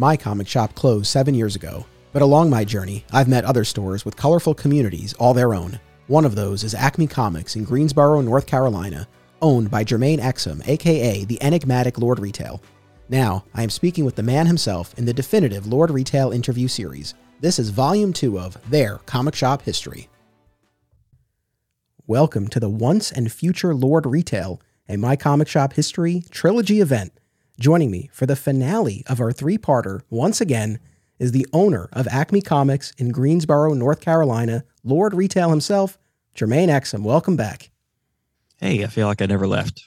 My comic shop closed seven years ago, but along my journey, I've met other stores with colorful communities all their own. One of those is Acme Comics in Greensboro, North Carolina, owned by Jermaine Exum, aka the enigmatic Lord Retail. Now, I am speaking with the man himself in the definitive Lord Retail interview series. This is volume two of their comic shop history. Welcome to the Once and Future Lord Retail, a My Comic Shop History trilogy event. Joining me for the finale of our three parter, once again, is the owner of Acme Comics in Greensboro, North Carolina, Lord Retail himself, Jermaine Exum. Welcome back. Hey, I feel like I never left.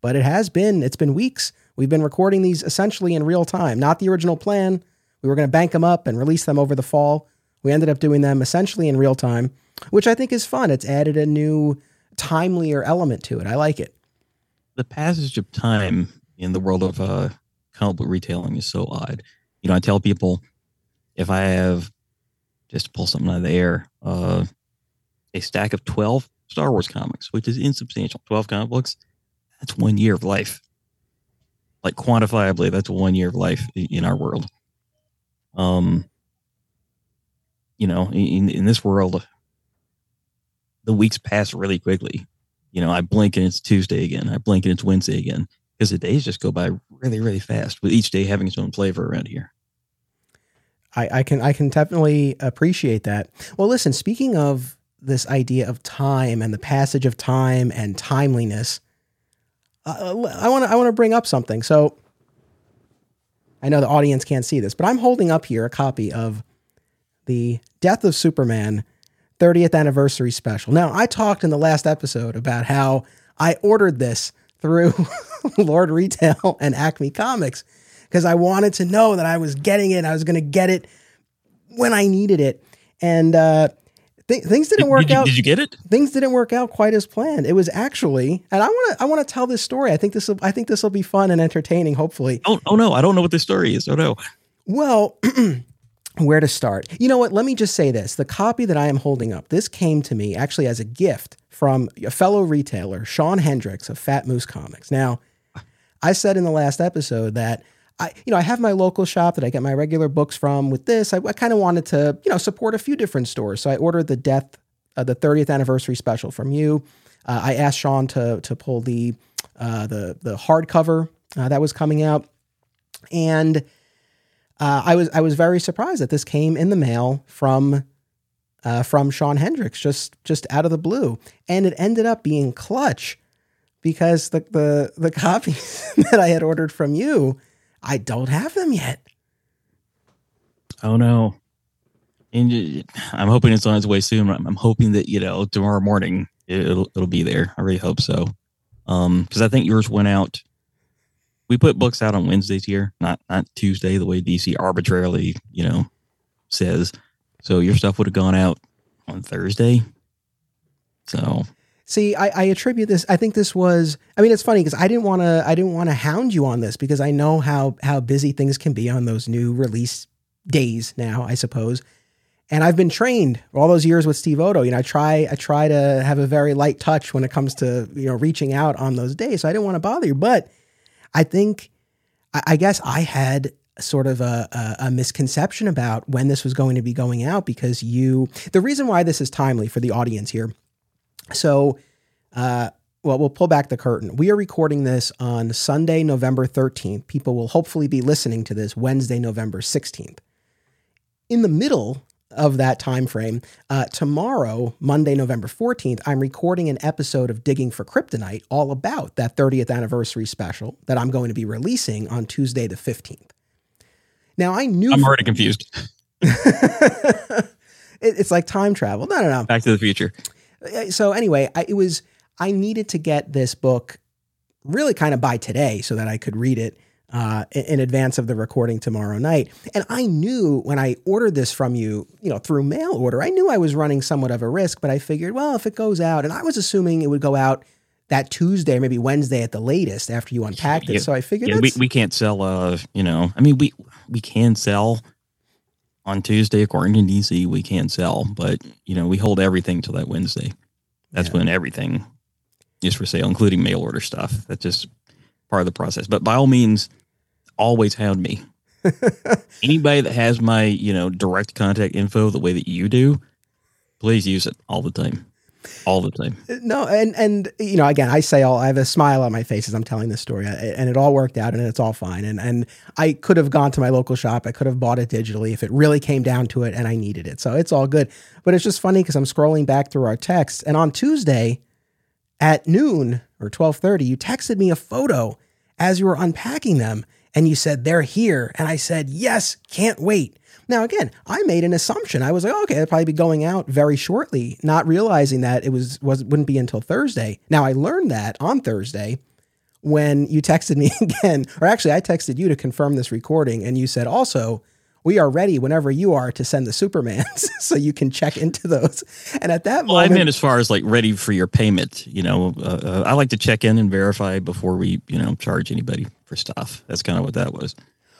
But it has been, it's been weeks. We've been recording these essentially in real time, not the original plan. We were going to bank them up and release them over the fall. We ended up doing them essentially in real time, which I think is fun. It's added a new, timelier element to it. I like it. The passage of time in the world of uh, comic book retailing is so odd. You know, I tell people if I have just to pull something out of the air, uh, a stack of 12 Star Wars comics, which is insubstantial, 12 comic books, that's one year of life. Like quantifiably, that's one year of life in our world. Um, you know, in, in this world, the weeks pass really quickly. You know, I blink and it's Tuesday again. I blink and it's Wednesday again because the days just go by really, really fast with each day having its own flavor around here. I, I can I can definitely appreciate that. Well, listen, speaking of this idea of time and the passage of time and timeliness, uh, I want to I want to bring up something. So I know the audience can't see this, but I'm holding up here a copy of the Death of Superman 30th anniversary special. Now, I talked in the last episode about how I ordered this through Lord Retail and Acme Comics because I wanted to know that I was getting it. I was going to get it when I needed it. And uh, th- things didn't work did you, out. Did you get it? Things didn't work out quite as planned. It was actually, and I want to, I want to tell this story. I think this will, I think this will be fun and entertaining. Hopefully. Oh, oh no, I don't know what this story is. Oh no. Well. where to start? You know what? Let me just say this. The copy that I am holding up, this came to me actually as a gift from a fellow retailer, Sean Hendricks of Fat Moose Comics. Now, I said in the last episode that I, you know, I have my local shop that I get my regular books from. With this, I, I kind of wanted to, you know, support a few different stores. So I ordered the death, uh, the 30th anniversary special from you. Uh, I asked Sean to to pull the uh, the the hardcover uh, that was coming out, and uh, I was I was very surprised that this came in the mail from uh, from Sean Hendricks just just out of the blue, and it ended up being clutch because the the the copies that I had ordered from you, I don't have them yet. Oh no! And I'm hoping it's on its way soon. I'm, hoping that you know tomorrow morning it'll it'll be there. I really hope so. Um, because I think yours went out we put books out on Wednesdays here, not not Tuesday, the way DC arbitrarily, you know, says. So your stuff would have gone out on Thursday. So see, I, I attribute this. I think this was. I mean, it's funny because I didn't want to. I didn't want to hound you on this because I know how how busy things can be on those new release days now. I suppose. And I've been trained all those years with Steve Odo. You know, I try I try to have a very light touch when it comes to you know reaching out on those days. So I didn't want to bother you, but I think, I guess I had sort of a, a, a, misconception about when this was going to be going out because you, the reason why this is timely for the audience here. So, uh, well, we'll pull back the curtain. We are recording this on Sunday, November 13th. People will hopefully be listening to this Wednesday, November 16th. In the middle of that time frame. Uh, tomorrow, Monday, November 14th, I'm recording an episode of Digging for Kryptonite all about that 30th anniversary special that I'm going to be releasing on Tuesday the 15th. Now, I knew I'm already confused. it, it's like time travel. No, no, no. Back to the future. Uh, so anyway, I, it was I needed to get this book really kind of by today so that I could read it uh, in advance of the recording tomorrow night. And I knew when I ordered this from you, you know, through mail order, I knew I was running somewhat of a risk, but I figured, well, if it goes out, and I was assuming it would go out that Tuesday, or maybe Wednesday at the latest after you unpacked it. Yeah, so I figured yeah, we, we can't sell, uh, you know, I mean, we, we can sell on Tuesday, according to DC, we can sell, but, you know, we hold everything till that Wednesday. That's yeah. when everything is for sale, including mail order stuff. That's just part of the process. But by all means, always hound me. Anybody that has my, you know, direct contact info the way that you do, please use it all the time. All the time. Uh, no, and and you know, again, I say all I have a smile on my face as I'm telling this story, and it all worked out, and it's all fine. And and I could have gone to my local shop, I could have bought it digitally if it really came down to it, and I needed it. So it's all good. But it's just funny because I'm scrolling back through our texts, and on Tuesday at noon or twelve thirty, you texted me a photo as you were unpacking them, and you said they're here, and I said yes, can't wait. Now, again, I made an assumption. I was like, oh, okay, they'll probably be going out very shortly, not realizing that it was was wouldn't be until Thursday. Now, I learned that on Thursday when you texted me again, or actually, I texted you to confirm this recording, and you said also. We are ready whenever you are to send the Supermans, so you can check into those. And at that well, moment, I meant as far as like ready for your payment. You know, uh, uh, I like to check in and verify before we, you know, charge anybody for stuff. That's kind of what that was.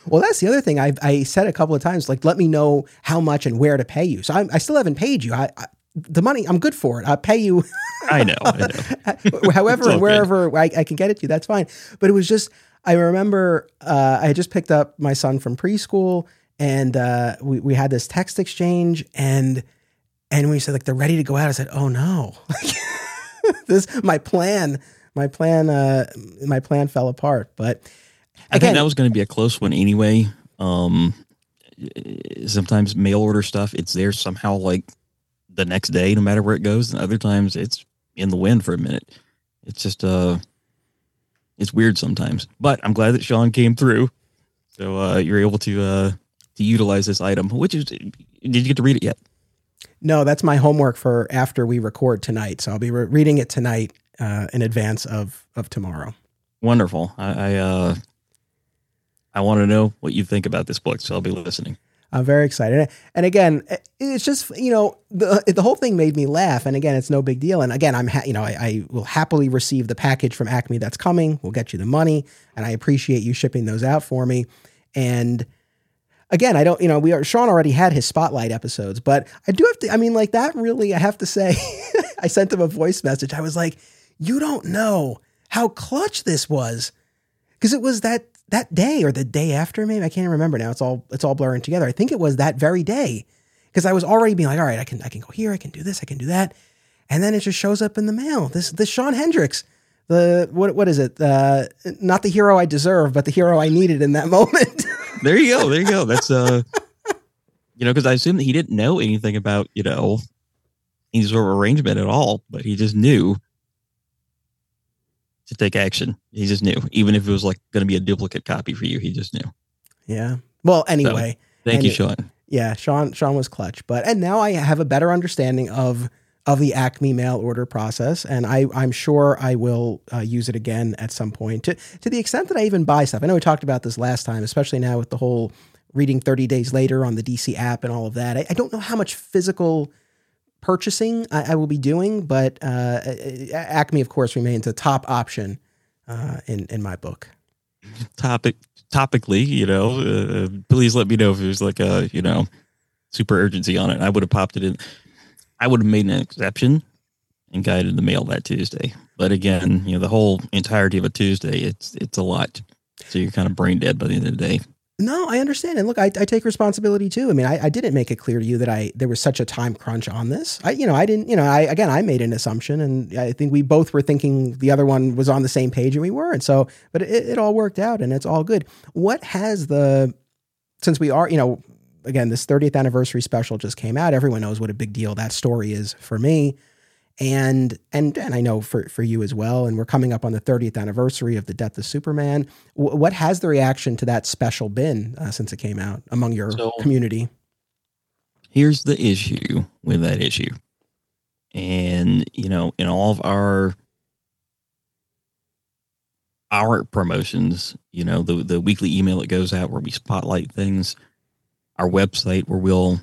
Well, that's the other thing I I said a couple of times. Like, let me know how much and where to pay you. So I'm, i still haven't paid you. I, I, the money I'm good for it. I'll pay you. I know. I know. however and wherever I, I, can get it to, you, that's fine. But it was just I remember uh, I had just picked up my son from preschool, and uh, we we had this text exchange, and and we said like they're ready to go out. I said, oh no, this my plan. My plan, uh, my plan fell apart. But I think that was going to be a close one anyway. Um, sometimes mail order stuff, it's there somehow like the next day, no matter where it goes. And other times it's in the wind for a minute. It's just, uh, it's weird sometimes, but I'm glad that Sean came through. So, uh, you're able to, uh, to utilize this item, which is, did you get to read it yet? No, that's my homework for after we record tonight. So I'll be re- reading it tonight, uh, in advance of, of tomorrow. Wonderful. I, I uh, I want to know what you think about this book, so I'll be listening. I'm very excited. And again, it's just, you know, the, the whole thing made me laugh. And again, it's no big deal. And again, I'm, ha- you know, I, I, will happily receive the package from Acme that's coming. We'll get you the money. And I appreciate you shipping those out for me. And again, I don't, you know, we are, Sean already had his spotlight episodes, but I do have to, I mean, like that really, I have to say, I sent him a voice message. I was like, you don't know how clutch this was. Cause it was that that day or the day after, maybe I can't remember now. It's all it's all blurring together. I think it was that very day because I was already being like, all right, I can I can go here, I can do this, I can do that, and then it just shows up in the mail. This this Sean Hendricks, the what what is it? Uh, not the hero I deserve, but the hero I needed in that moment. there you go. There you go. That's uh, you know, because I assume that he didn't know anything about you know any sort of arrangement at all, but he just knew to take action. He just knew, even if it was like going to be a duplicate copy for you, he just knew. Yeah. Well, anyway. So, thank you, Sean. Yeah, Sean. Sean was clutch, but and now I have a better understanding of of the Acme mail order process, and I I'm sure I will uh, use it again at some point to to the extent that I even buy stuff. I know we talked about this last time, especially now with the whole reading 30 days later on the DC app and all of that. I, I don't know how much physical purchasing I, I will be doing, but uh, Acme, of course, remains a top option uh, in in my book. Topic topically, you know, uh, please let me know if there's like a you know super urgency on it. I would have popped it in. I would have made an exception and guided the mail that Tuesday. But again, you know, the whole entirety of a Tuesday, it's it's a lot. So you're kind of brain dead by the end of the day. No, I understand, and look, I, I take responsibility too. I mean, I, I, didn't make it clear to you that I there was such a time crunch on this. I, you know, I didn't. You know, I again, I made an assumption, and I think we both were thinking the other one was on the same page, and we were. And so, but it, it all worked out, and it's all good. What has the since we are, you know, again, this 30th anniversary special just came out. Everyone knows what a big deal that story is for me and and and I know for for you as well. And we're coming up on the 30th anniversary of the death of Superman. W- what has the reaction to that special been uh, since it came out among your so, community? Here's the issue with that issue, and you know, in all of our our promotions, you know, the the weekly email that goes out where we spotlight things, our website where we'll,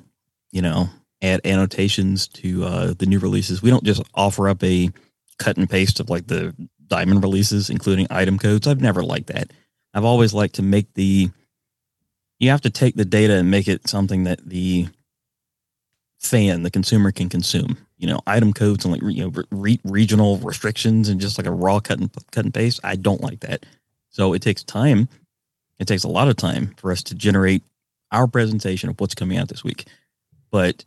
you know, add annotations to uh, the new releases. We don't just offer up a cut and paste of like the diamond releases, including item codes. I've never liked that. I've always liked to make the you have to take the data and make it something that the fan, the consumer, can consume. You know, item codes and like you know re- regional restrictions and just like a raw cut and cut and paste. I don't like that. So it takes time It takes a lot of time for us to generate our presentation of what's coming out this week. But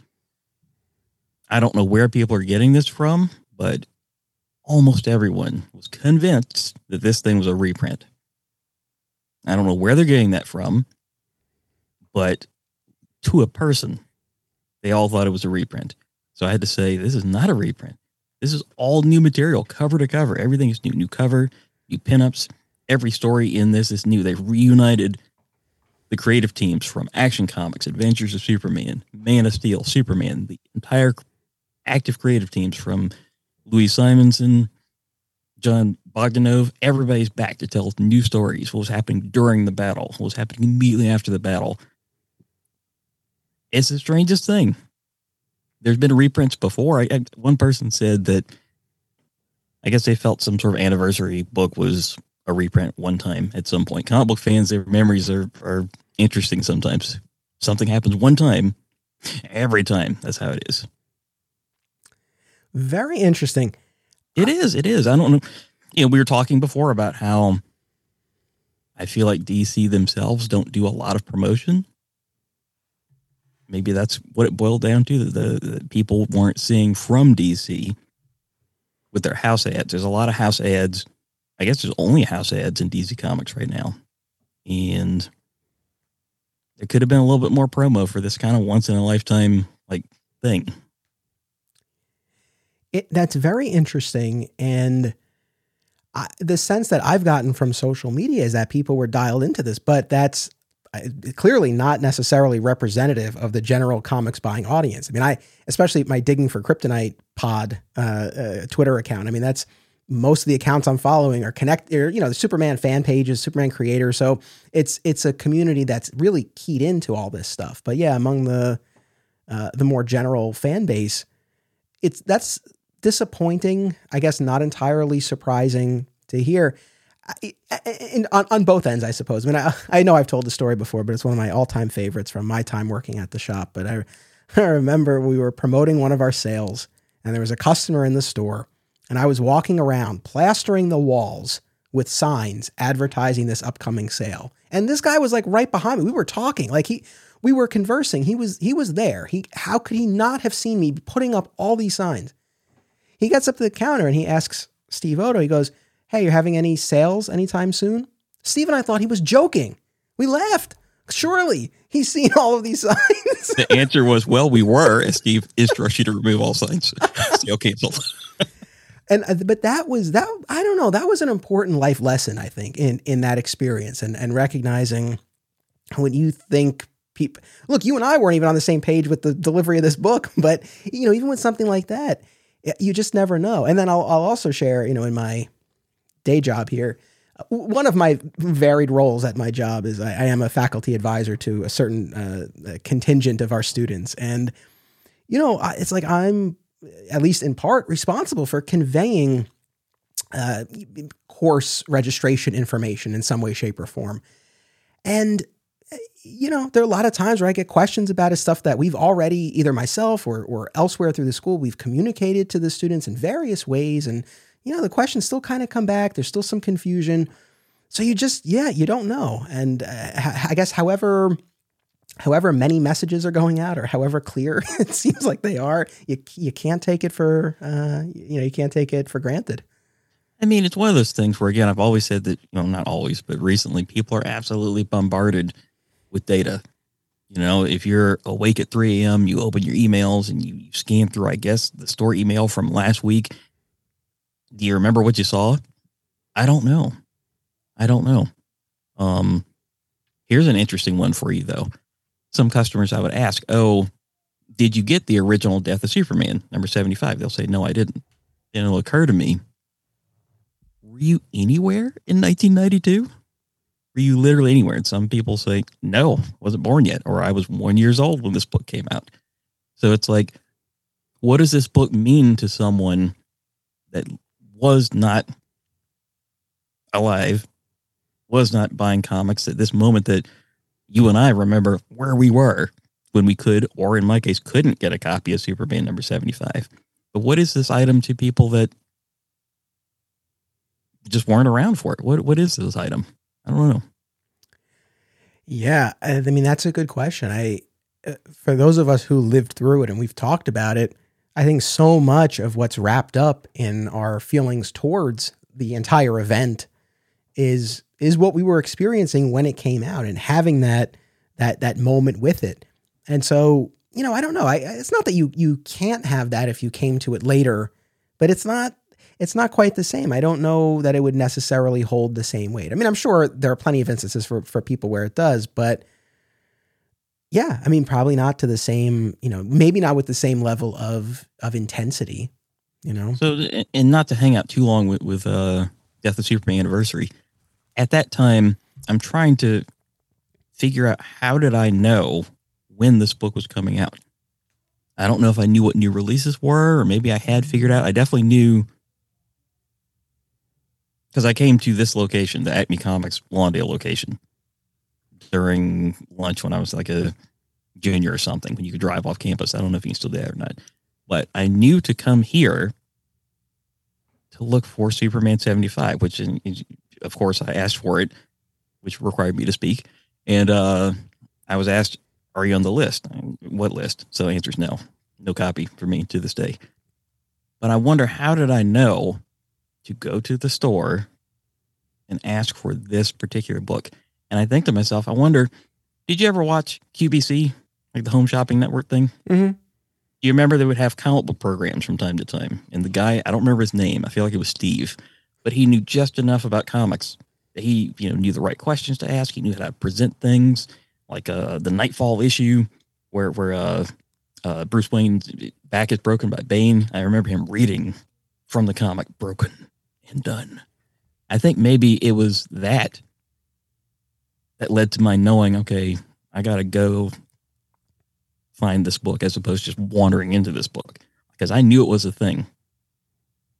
I don't know where people are getting this from, but almost everyone was convinced that this thing was a reprint. I don't know where they're getting that from, but to a person, they all thought it was a reprint. So I had to say, this is not a reprint. This is all new material, cover to cover. Everything is new. New cover, new pinups. Every story in this is new. They've reunited the creative teams from Action Comics, Adventures of Superman, Man of Steel, Superman, the entire active creative teams from Louise Simonson, Jon Bogdanove, everybody's back to tell new stories. What was happening during the battle? What was happening immediately after the battle? It's the strangest thing. There's been reprints before. I, I, one person said that I guess they felt some sort of anniversary book was a reprint one time at some point. Comic book fans, their memories are, are interesting sometimes. Something happens one time, every time. That's how it is. Very interesting. It is. It is. I don't know. You know, we were talking before about how I feel like DC themselves don't do a lot of promotion. Maybe that's what it boiled down to. That the, people weren't seeing from DC with their house ads. There's a lot of house ads. I guess there's only house ads in DC Comics right now, and there could have been a little bit more promo for this kind of once in a lifetime like thing. It, that's very interesting. And I, the sense that I've gotten from social media is that people were dialed into this, but that's clearly not necessarily representative of the general comics buying audience. I mean, I, especially my digging for kryptonite pod uh, uh, Twitter account. I mean, that's most of the accounts I'm following are connect, or, you know, the Superman fan pages, Superman creator. So it's it's a community that's really keyed into all this stuff. But yeah, among the uh, the more general fan base, it's that's disappointing, I guess not entirely surprising to hear. In, on, on both ends, I suppose. I mean, I, I know I've told the story before, but it's one of my all time favorites from my time working at the shop. But I, I remember we were promoting one of our sales, and there was a customer in the store, and I was walking around plastering the walls with signs advertising this upcoming sale. And this guy was like right behind me. We were talking, like he, we were conversing. He was, he was there. He, how could he not have seen me putting up all these signs? He gets up to the counter and he asks Steve Odo, he goes, Hey, you're having any sales anytime soon? Steve and I thought he was joking. We laughed. Surely he's seen all of these signs. the answer was, Well, we were, and Steve instructs you to remove all signs. Still canceled. and uh, but that was that I don't know, that was an important life lesson, I think, in in that experience and and recognizing when you think people look, you and I weren't even on the same page with the delivery of this book, but you know, even with something like that, you just never know. And then I'll, I'll also share, you know, in my day job here, one of my varied roles at my job is I, I am a faculty advisor to a certain uh, contingent of our students. And, you know, it's like I'm, at least in part, responsible for conveying uh, course registration information in some way, shape, or form. And you know, there are a lot of times where I get questions about stuff that we've already, either myself or, or elsewhere through the school, we've communicated to the students in various ways. And, you know, the questions still kind of come back. There's still some confusion. So you just, yeah, you don't know. And uh, I guess however, however many messages are going out or however clear it seems like they are, you, you can't take it for, uh, you know, you can't take it for granted. I mean, it's one of those things where, again, I've always said that, you know, not always, but recently people are absolutely bombarded with data. You know, if you're awake at 3 a.m., you open your emails and you, scan through, I guess, the store email from last week. Do you remember what you saw? I don't know. I don't know. Um, here's an interesting one for you, though. Some customers I would ask, Oh, did you get the original Death of Superman, number 75? They'll say, No, I didn't. And it'll occur to me, Were you anywhere in 1992? Were you literally anywhere? And some people say, no, wasn't born yet, or I was one years old when this book came out. So it's like, what does this book mean to someone that was not alive, was not buying comics at this moment that you and I remember where we were when we could, or in my case, couldn't get a copy of Superman number 75. But what is this item to people that just weren't around for it? What what is this item? I don't know. Yeah, I mean that's a good question. I uh, for those of us who lived through it and we've talked about it, I think so much of what's wrapped up in our feelings towards the entire event is is what we were experiencing when it came out and having that that that moment with it. And so, you know, I don't know. I, it's not that you you can't have that if you came to it later, but it's not it's not quite the same. I don't know that it would necessarily hold the same weight. I mean, I'm sure there are plenty of instances for for people where it does, but yeah, I mean, probably not to the same, you know, maybe not with the same level of of intensity, you know. So, and not to hang out too long with with uh, Death of Superman anniversary. At that time, I'm trying to figure out how did I know when this book was coming out. I don't know if I knew what new releases were, or maybe I had figured out. I definitely knew because I came to this location, the Acme Comics Lawndale location, during lunch when I was like a junior or something, when you could drive off campus. I don't know if you can still do that or not. But I knew to come here to look for Superman 75, which, in, of course, I asked for it, which required me to speak. And uh, I was asked, Are you on the list? What list? So the answer is no. No copy for me to this day. But I wonder, how did I know to go to the store and ask for this particular book? And I think to myself, I wonder, did you ever watch QVC, like the Home Shopping Network thing? Mm-hmm. You remember they would have comic book programs from time to time, and the guy I don't remember his name. I feel like it was Steve, but he knew just enough about comics that he you know knew the right questions to ask. He knew how to present things, like uh, the Knightfall issue where where uh, uh, Bruce Wayne's back is broken by Bane. I remember him reading from the comic "Broken and Done." I think maybe it was that that led to my knowing, okay, I got to go find this book as opposed to just wandering into this book because I knew it was a thing.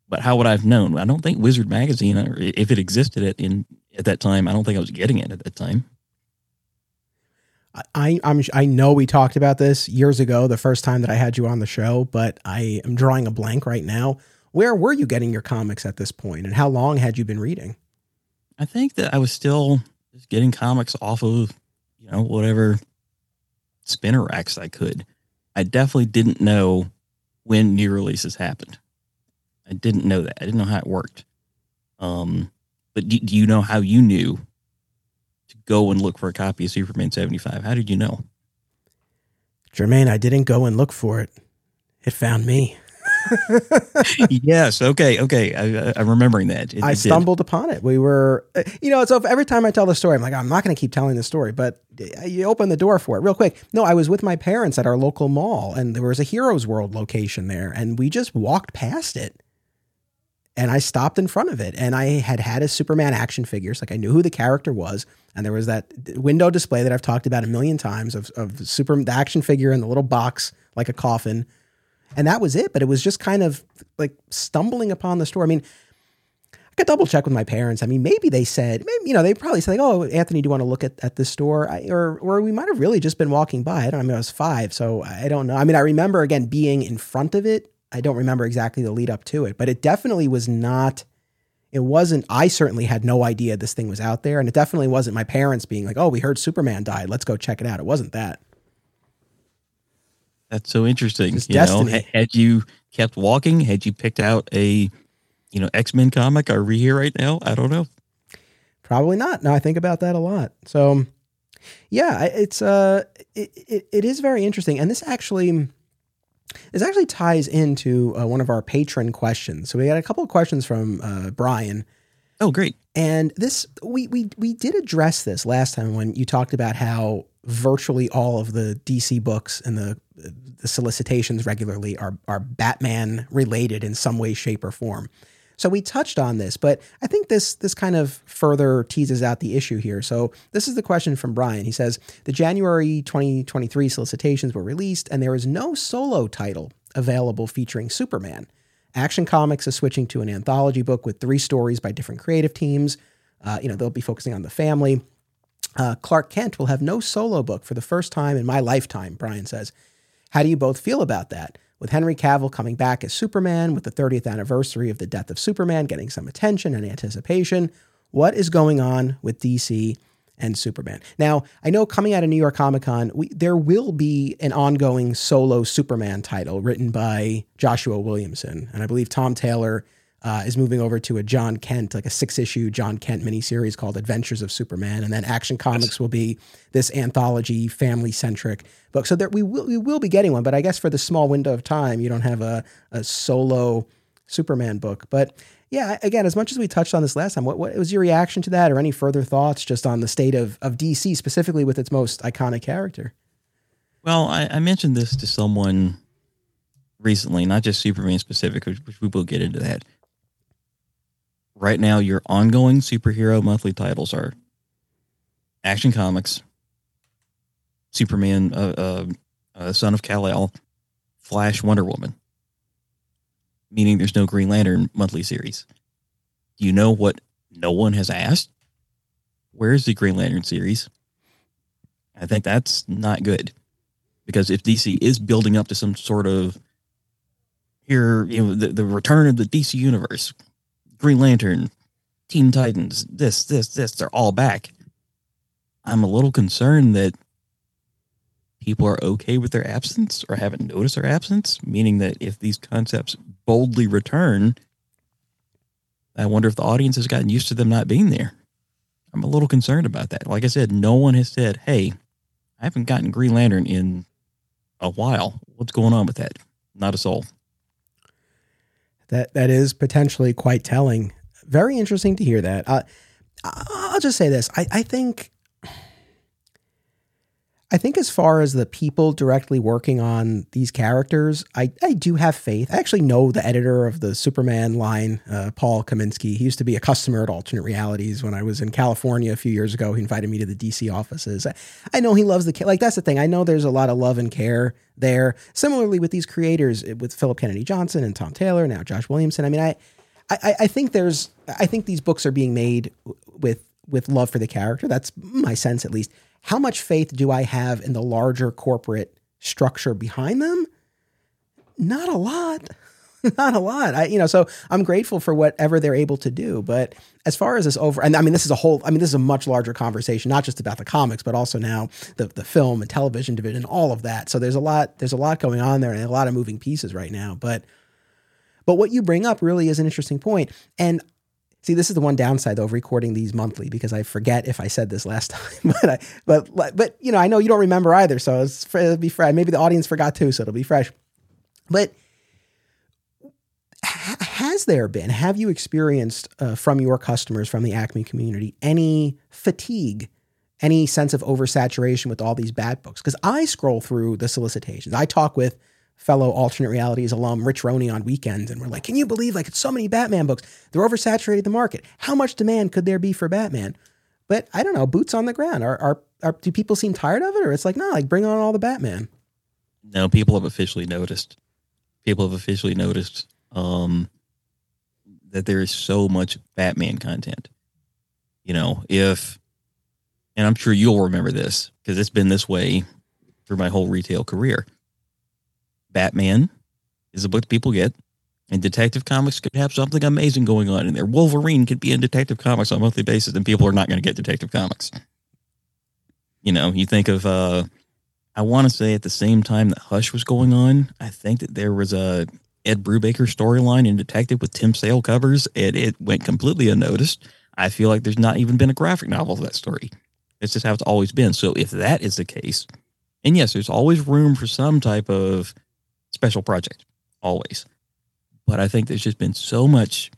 But how would I have known? I don't think Wizard Magazine, uh, if it existed at in at that time, I don't think I was getting it at that time. I I'm I know we talked about this years ago, the first time that I had you on the show, but I am drawing a blank right now. Where were you getting your comics at this point, and how long had you been reading? I think that I was still just getting comics off of, you know, whatever spinner racks I could. I definitely didn't know when new releases happened. I didn't know that. I didn't know how it worked. Um, but do, do you know how you knew to go and look for a copy of Superman 75? How did you know? Jermaine, I didn't go and look for it. It found me. yes. Okay. Okay. I, am remembering that. It, I it stumbled did. upon it. We were, uh, you know, so every time I tell the story, I'm like, I'm not going to keep telling the story, but uh, you open the door for it real quick. No, I was with my parents at our local mall and there was a Heroes World location there and we just walked past it. And I stopped in front of it and I had had a Superman action figures. Like I knew who the character was. And there was that window display that I've talked about a million times of, of super the action figure in the little box, like a coffin and that was it. But it was just kind of like stumbling upon the store. I mean, I could double check with my parents. I mean, maybe they said, maybe, you know, they probably said, like, "Oh, Anthony, do you want to look at, at this store?" I, or or we might have really just been walking by. I don't. Know. I mean, I was five, so I don't know. I mean, I remember again being in front of it. I don't remember exactly the lead up to it, but it definitely was not. It wasn't. I certainly had no idea this thing was out there, and it definitely wasn't my parents being like, "Oh, we heard Superman died. Let's go check it out." It wasn't that. That's so interesting. It's you destiny. know, had you kept walking, had you picked out a, you know, X Men comic, are we here right now? I don't know. Probably not. No, I think about that a lot. So, yeah, it's uh, it, it, it is very interesting, and this actually. This actually ties into uh, one of our patron questions. So we got a couple of questions from uh, Brian. Oh, great! And this we we we did address this last time when you talked about how virtually all of the DC books and the the solicitations regularly are are Batman related in some way, shape, or form. So we touched on this, but I think this this kind of further teases out the issue here. So this is the question from Brian. He says the January 2023 solicitations were released, and there is no solo title available featuring Superman. Action Comics is switching to an anthology book with three stories by different creative teams. Uh, you know, they'll be focusing on the family. Uh, Clark Kent will have no solo book for the first time in my lifetime, Brian says. How do you both feel about that? With Henry Cavill coming back as Superman, with the 30th anniversary of the death of Superman getting some attention and anticipation, what is going on with DC and Superman. Now, I know coming out of New York Comic Con, there will be an ongoing solo Superman title written by Joshua Williamson. And I believe Tom Taylor uh, is moving over to a Jon Kent, like a six issue Jon Kent miniseries called Adventures of Superman. And then Action Comics will be this anthology, family centric book. So there, we, will, we will be getting one, but I guess for the small window of time, you don't have a, a solo Superman book. But yeah, again, as much as we touched on this last time, what, what was your reaction to that or any further thoughts just on the state of, of DC, specifically with its most iconic character? Well, I, I mentioned this to someone recently, not just Superman specific, which, which we will get into that right now your ongoing superhero monthly titles are Action Comics, Superman, uh, uh, uh, Son of Kal-El, Flash, Wonder Woman. Meaning there's no Green Lantern monthly series. Do you know what no one has asked? Where's the Green Lantern series? I think that's not good because if DC is building up to some sort of here, you know, the, the return of the DC universe, Green Lantern, Teen Titans, this, this, this, they're all back. I'm a little concerned that people are okay with their absence or haven't noticed their absence, meaning that if these concepts boldly return, I wonder if the audience has gotten used to them not being there. I'm a little concerned about that. Like I said, no one has said, hey, I haven't gotten Green Lantern in a while. What's going on with that? Not a soul that that is potentially quite telling. Very interesting to hear that. Uh, I'll just say this: I, I think I think as far as the people directly working on these characters, I, I do have faith. I actually know the editor of the Superman line, uh, Paul Kaminski. He used to be a customer at Alternate Realities when I was in California a few years ago. He invited me to the DC offices. I, I know he loves the like. That's the thing. I know there's a lot of love and care there. Similarly with these creators, with Philip Kennedy Johnson and Tom Taylor, now Josh Williamson. I mean, I I, I think there's I think these books are being made with with love for the character. That's my sense, at least how much faith do I have in the larger corporate structure behind them? Not a lot. Not a lot. I, you know, so I'm grateful for whatever they're able to do. But as far as this over, and I mean, this is a whole, I mean, this is a much larger conversation, not just about the comics, but also now the, the film and television division, all of that. So there's a lot, there's a lot going on there and a lot of moving pieces right now. But, but what you bring up really is an interesting point. And See, this is the one downside though of recording these monthly because I forget if I said this last time. but I, but but you know, I know you don't remember either, so it's it'll be fresh. Maybe the audience forgot too, so it'll be fresh. But has there been? Have you experienced uh, from your customers from the Acme community any fatigue? Any sense of oversaturation with all these bad books? Because I scroll through the solicitations. I talk with fellow alternate realities alum Rich Roney on weekends, and we're like, "Can you believe like it's so many Batman books? They're oversaturated the market. How much demand could there be for Batman?" But I don't know. Boots on the ground. Are are, are do people seem tired of it, or it's like, no, like bring on all the Batman? No, people have officially noticed. People have officially noticed um, that there is so much Batman content. You know, if and I'm sure you'll remember this because it's been this way through my whole retail career Batman is a book that people get, and Detective Comics could have something amazing going on in there. Wolverine could be in Detective Comics on a monthly basis, and people are not going to get Detective Comics. You know, you think of, uh, I want to say at the same time that Hush was going on, I think that there was a Ed Brubaker storyline in Detective with Tim Sale covers, and it went completely unnoticed. I feel like there's not even been a graphic novel of that story. It's just how it's always been. So if that is the case, and yes, there's always room for some type of special project, always. But I think there's just been so much,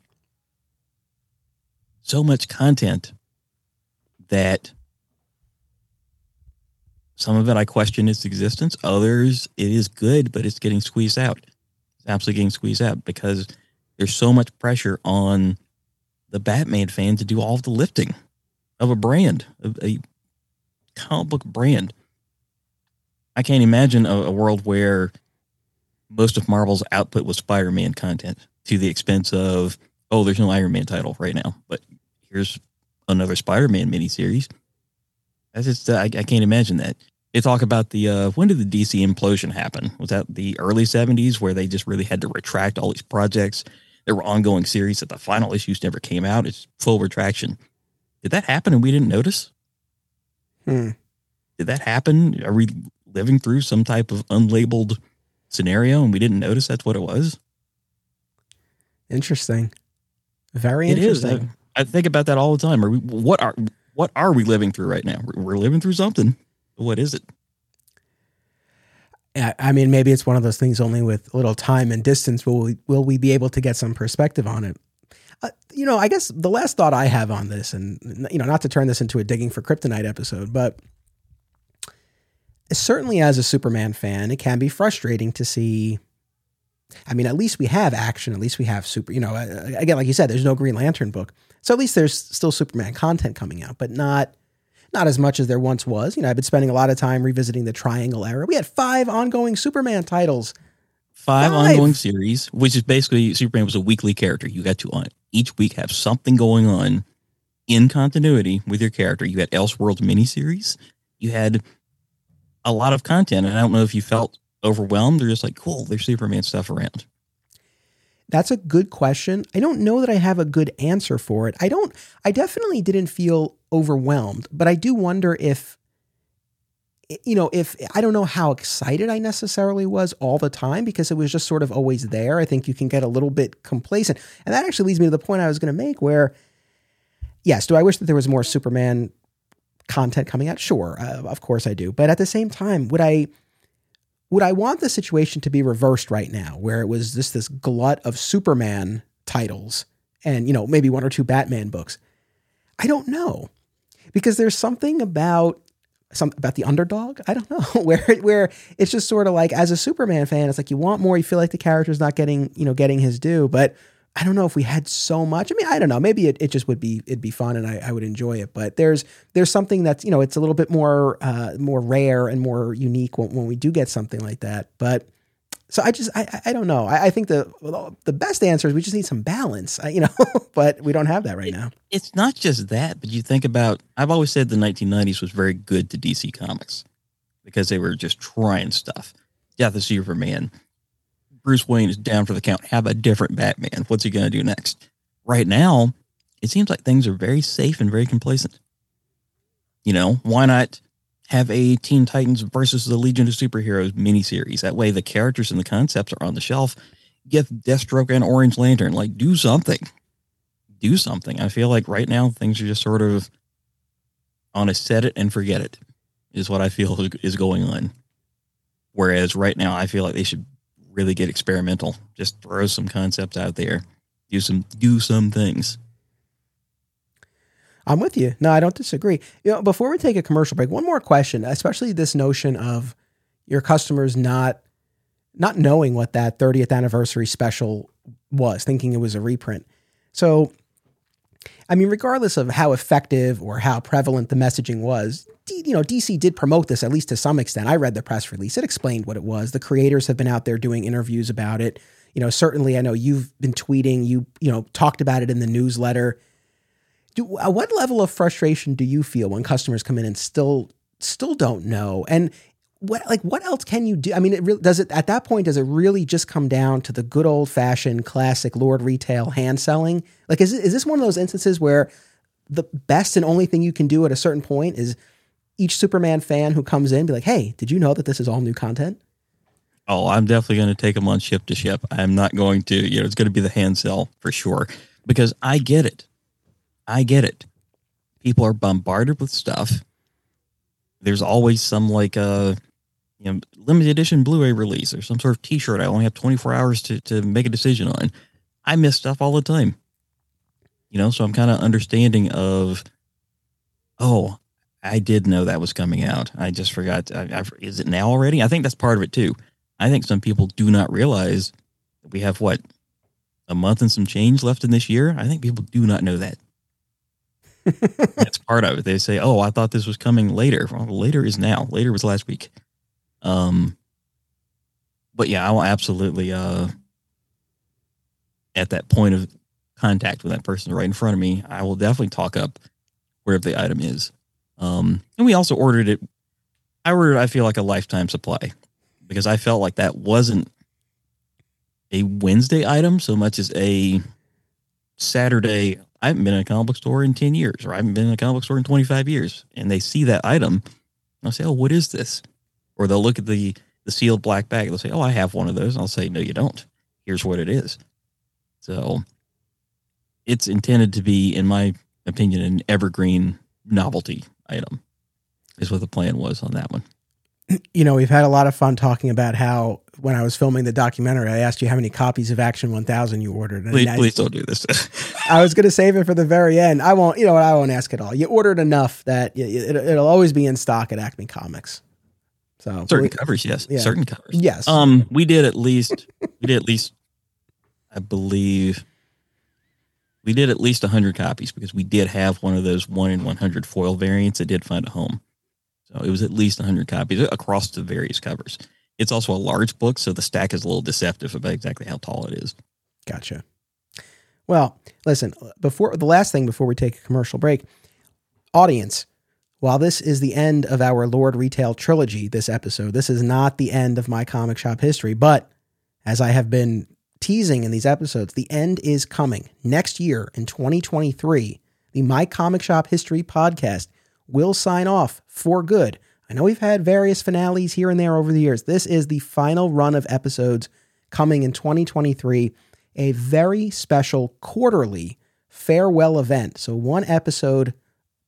so much content that some of it I question its existence. Others, it is good, but it's getting squeezed out. It's absolutely getting squeezed out because there's so much pressure on the Batman fan to do all the lifting of a brand, of a comic book brand. I can't imagine a, a world where most of Marvel's output was Spider-Man content to the expense of, oh, there's no Iron Man title right now, but here's another Spider-Man miniseries. That's just uh, I, I, can't imagine that. They talk about the uh, when did the DC implosion happen? Was that the early '70s where they just really had to retract all these projects? There were ongoing series that the final issues never came out. It's full retraction. Did that happen and we didn't notice? Hmm. Did that happen? Are we living through some type of unlabeled scenario and we didn't notice that's what it was? Interesting. Very It is. interesting. I, I think about that all the time. Are we, what are what are we living through right now? We're, living through something. What is it? I, I mean, maybe it's one of those things. Only with a little time and distance will we will we be able to get some perspective on it. Uh, you know, I guess the last thought I have on this, and you know, not to turn this into a digging for kryptonite episode, but certainly as a Superman fan, it can be frustrating to see. I mean, at least we have action. At least we have super. You know, uh, again, like you said, there's no Green Lantern book, so at least there's still Superman content coming out, but not not as much as there once was. You know, I've been spending a lot of time revisiting the Triangle era. We had five ongoing Superman titles. Five, Five. ongoing series, which is basically Superman was a weekly character. You got to on each week have something going on in continuity with your character. You had Elseworlds miniseries. You had a lot of content, and I don't know if you felt overwhelmed or just like, cool, there's Superman stuff around. That's a good question. I don't know that I have a good answer for it. I don't I definitely didn't feel overwhelmed, but I do wonder if you know, if I don't know how excited I necessarily was all the time because it was just sort of always there. I think you can get a little bit complacent. And that actually leads me to the point I was going to make where yes, do I wish that there was more Superman content coming out? Sure, uh, of course I do. But at the same time, would I would I want the situation to be reversed right now, where it was just this glut of Superman titles and you know maybe one or two Batman books? I don't know, because there's something about some about the underdog. I don't know where where it's just sort of like as a Superman fan, it's like you want more. You feel like the character's not getting you know getting his due, but I don't know if we had so much. I mean, I don't know. Maybe it, it just would be it'd be fun and I, I would enjoy it. But there's there's something that's you know it's a little bit more uh, more rare and more unique when, when we do get something like that. But so I just I I- don't know. I, I think the the best answer is we just need some balance. I, you know, but we don't have that right now. It's not just that, but you think about, I've always said the 1990s was very good to DC Comics because they were just trying stuff. Death of Superman. Bruce Wayne is down for the count. Have a different Batman. What's he going to do next? Right now, it seems like things are very safe and very complacent. You know, why not have a Teen Titans versus the Legion of Superheroes miniseries? That way, the characters and the concepts are on the shelf. Get Deathstroke and Orange Lantern. Like, do something. Do something. I feel like right now things are just sort of on a set it and forget it, is what I feel is- going on. Whereas right now, I feel like they should really get experimental. Just throw some concepts out there. Do some do some things. I'm with you. No, I don't disagree. You know, before we take a commercial break, one more question, especially this notion of your customers not not knowing what that 30th anniversary special was, thinking it was a reprint. So, I mean, regardless of how effective or how prevalent the messaging was, you know, DC did promote this at least to some extent. I read the press release; it explained what it was. The creators have been out there doing interviews about it. You know, certainly, I know you've been tweeting. You you know talked about it in the newsletter. Do, at what level of frustration do you feel when customers come in and still still don't know? And what like what else can you do? I mean, it really does it at that point. Does it really just come down to the good old fashioned classic Lord retail hand selling? Like, is is this one of those instances where the best and only thing you can do at a certain point is each Superman fan who comes in be like, "Hey, did you know that this is all new content?" Oh, I'm definitely going to take them on ship to ship. I'm not going to, you know, it's going to be the hand sell for sure because I get it. I get it. People are bombarded with stuff. There's always some like uh you know limited edition Blu-ray release or some sort of T-shirt. I only have 24 hours to to make a decision on. I miss stuff all the time. You know, so I'm kind of understanding of. Oh, I did know that was coming out. I just forgot. I, I, is it now already? I think that's part of it too. I think some people do not realize we have what a month and some change left in this year. I think people do not know that. That's part of it. They say, "Oh, I thought this was coming later." Well, later is now. Later was last week. Um, but yeah, I will absolutely uh at that point of contact with that person right in front of me, I will definitely talk up wherever the item is. Um, and we also ordered it. I ordered, I feel like a lifetime supply because I felt like that wasn't a Wednesday item so much as a Saturday. I haven't been in a comic book store in 10 years, or I haven't been in a comic book store in 25 years. And they see that item. I'll say, Oh, what is this? Or they'll look at the, the sealed black bag. They'll say, Oh, I have one of those. And I'll say, No, you don't. Here's what it is. So it's intended to be, in my opinion, an evergreen novelty item, is what the plan was on that one. You know, we've had a lot of fun talking about how when I was filming the documentary, I asked you how many copies of Action 1000 you ordered. And Please, I, please don't do this. I was going to save it for the very end. I won't, you know what? I won't ask at all. You ordered enough that it, it'll always be in stock at Acme Comics. So, Certain we- covers, yes. Yeah. Certain covers. yes. Um, we did at least we did at least I believe we did at least hundred copies because we did have one of those one in one hundred foil variants that did find a home. So it was at least hundred copies across the various covers. It's also a large book, so the stack is a little deceptive about exactly how tall it is. Gotcha. Well, listen, before the last thing before we take a commercial break, audience, while this is the end of our Lord Retail trilogy this episode, this is not the end of my comic shop history, but as I have been teasing in these episodes, the end is coming. Next year in 2023, the My Comic Shop History podcast will sign off for good. I know we've had various finales here and there over the years. This is the final run of episodes coming in 2023, a very special quarterly farewell event. So, one episode,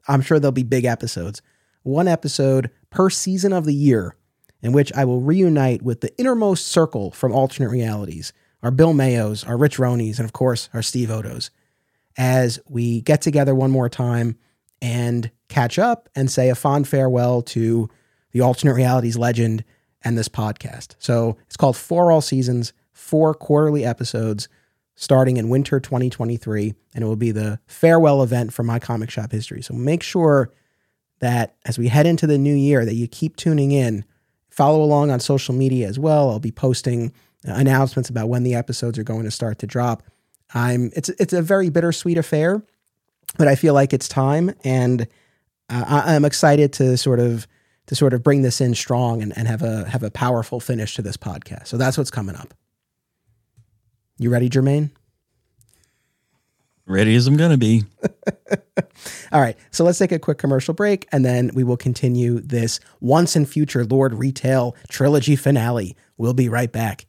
I'm sure there'll be big episodes, one episode per season of the year, in which I will reunite with the innermost circle from alternate realities our Bill Mayos, our Rich Roneys, and of course, our Steve Odos, as we get together one more time and catch up and say a fond farewell to the alternate realities legend and this podcast. So it's called For All Seasons, four quarterly episodes starting in winter 2023, and it will be the farewell event for my comic shop history. So make sure that as we head into the new year that you keep tuning in. Follow along on social media as well. I'll be posting announcements about when the episodes are going to start to drop. I'm it's it's a very bittersweet affair, but I feel like it's time, and uh, I, I'm excited to sort of to sort of bring this in strong and, and have a have a powerful finish to this podcast. So that's what's coming up. You ready, Jermaine? Ready as I'm gonna be. All right, so let's take a quick commercial break and then we will continue this once and future Lord Retail trilogy finale. We'll be right back.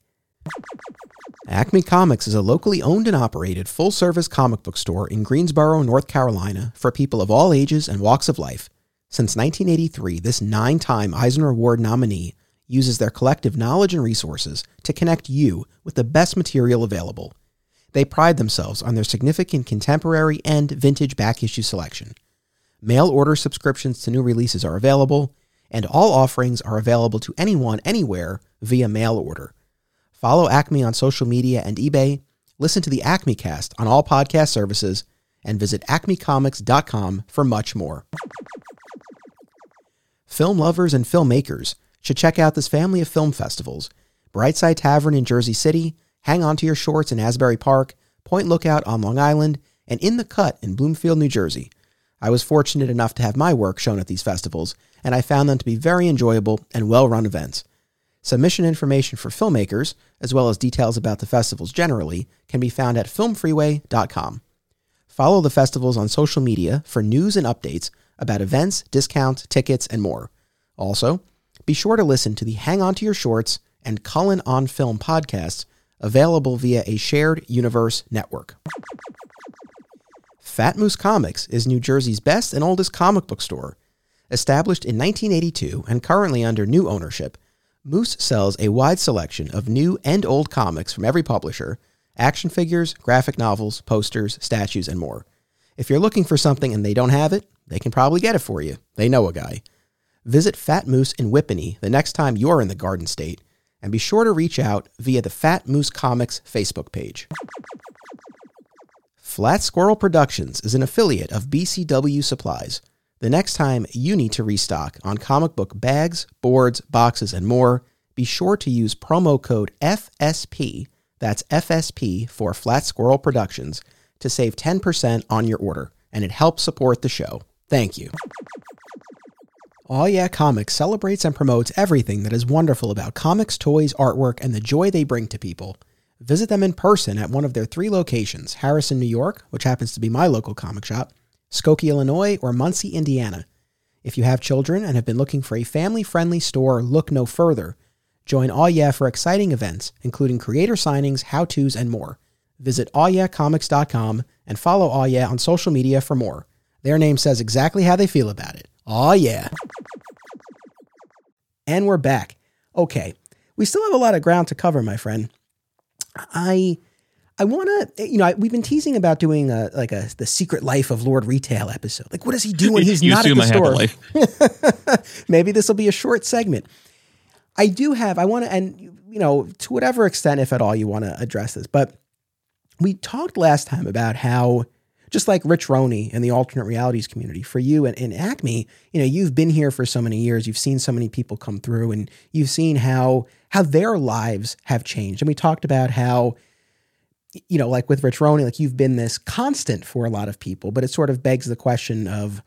Acme Comics is a locally owned and operated full service comic book store in Greensboro, North Carolina for people of all ages and walks of life. Since 1983, this nine time Eisner Award nominee uses their collective knowledge and resources to connect you with the best material available. They pride themselves on their significant contemporary and vintage back issue selection. Mail order subscriptions to new releases are available, and all offerings are available to anyone anywhere via mail order. Follow Acme on social media and eBay, listen to the Acme Cast on all podcast services, and visit acmecomics.com for much more. Film lovers and filmmakers should check out this family of film festivals Brightside Tavern in Jersey City, Hang On to Your Shorts in Asbury Park, Point Lookout on Long Island, and In the Cut in Bloomfield, New Jersey. I was fortunate enough to have my work shown at these festivals, and I found them to be very enjoyable and well run events. Submission information for filmmakers, as well as details about the festivals generally, can be found at filmfreeway.com. Follow the festivals on social media for news and updates about events, discounts, tickets, and more. Also, be sure to listen to the Hang On to Your Shorts and Cullen on Film podcasts available via a shared universe network. Fat Moose Comics is New Jersey's best and oldest comic book store. Established in 1982 and currently under new ownership, Moose sells a wide selection of new and old comics from every publisher, action figures, graphic novels, posters, statues, and more. If you're looking for something and they don't have it, they can probably get it for you. They know a guy. Visit Fat Moose in Whippany the next time you're in the Garden State, and be sure to reach out via the Fat Moose Comics Facebook page. Flat Squirrel Productions is an affiliate of BCW Supplies. The next time you need to restock on comic book bags, boards, boxes, and more, be sure to use promo code FSP, that's FSP for Flat Squirrel Productions, to save 10% on your order, and it helps support the show. Thank you. Aw Yeah Comics celebrates and promotes everything that is wonderful about comics, toys, artwork, and the joy they bring to people. visit them in person at one of their three locations Harrison, New York, which happens to be my local comic shop, Skokie, Illinois, or Muncie, Indiana. If you have children and have been looking for a family friendly store, look no further. Join Yeah for exciting events, including creator signings, how to's, and more. Visit awyeahcomics.com and follow Yeah on social media for more. Their name says exactly how they feel about it. Aw Yeah. And we're back. Okay, we still have a lot of ground to cover, my friend. I I want to, you know, I, we've been teasing about doing a like a the Secret Life of Lord Retail episode. Like, what does he do when he's not at the I have a store? Maybe this will be a short segment. I do have. I want to, and you know, to whatever extent, if at all, you want to address this, but we talked last time about how. Just like Rich Roney and the alternate realities community, for you and, and Acme, you know, you've been here for so many years. You've seen so many people come through, and you've seen how how their lives have changed. And we talked about how you know, like with Rich Roney, like you've been this constant for a lot of people, but it sort of begs the question of,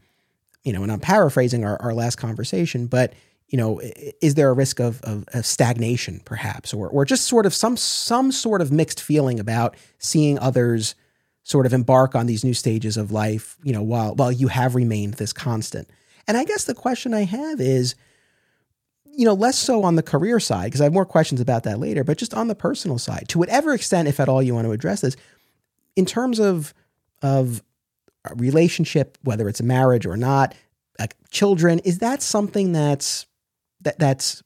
you know, and I'm paraphrasing our, our last conversation, but you know, is there a risk of, of, of stagnation perhaps, or or just sort of some some sort of mixed feeling about seeing others sort of embark on these new stages of life, you know, while while you have remained this constant. And I guess the question I have is, you know, less so on the career side, because I have more questions about that later, but just on the personal side, to whatever extent, if at all, you want to address this, in terms of of a relationship, whether it's a marriage or not, like children, is that something that's that that's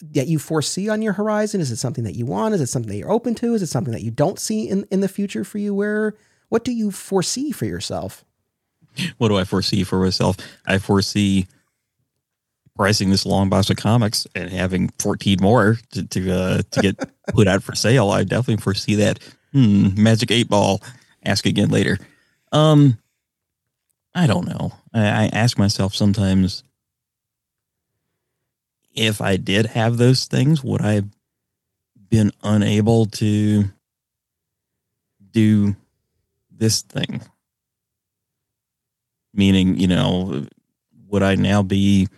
that you foresee on your horizon? Is it something that you want? Is it something that you're open to? Is it something that you don't see in, in the future for you? Where what do you foresee for yourself? What do I foresee for myself? I foresee pricing this long box of comics and having 14 more to to, uh, to get put out for sale. I definitely foresee that. Hmm, magic eight ball. Ask again later. Um, I don't know. I, I ask myself sometimes if I did have those things, would I have been unable to do this thing? Meaning, you know, would I now be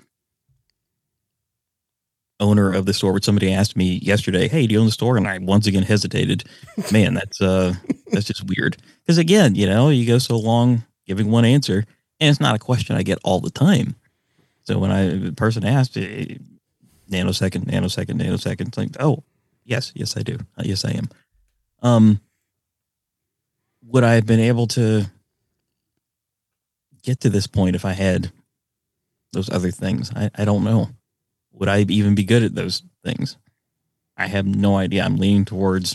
owner of the store? Would somebody asked me yesterday, "Hey, do you own the store?" And I once again hesitated. Man, that's uh, that's just weird. Because again, you know, you go so long giving one answer, and it's not a question I get all the time. So when I the person asked, eh, nanosecond, nanosecond, nanosecond, it's like, oh, yes, yes, I do. Uh, yes, I am. Um, would I have been able to get to this point if I had those other things? I, I don't know. Would I even be good at those things? I have no idea. I'm leaning towards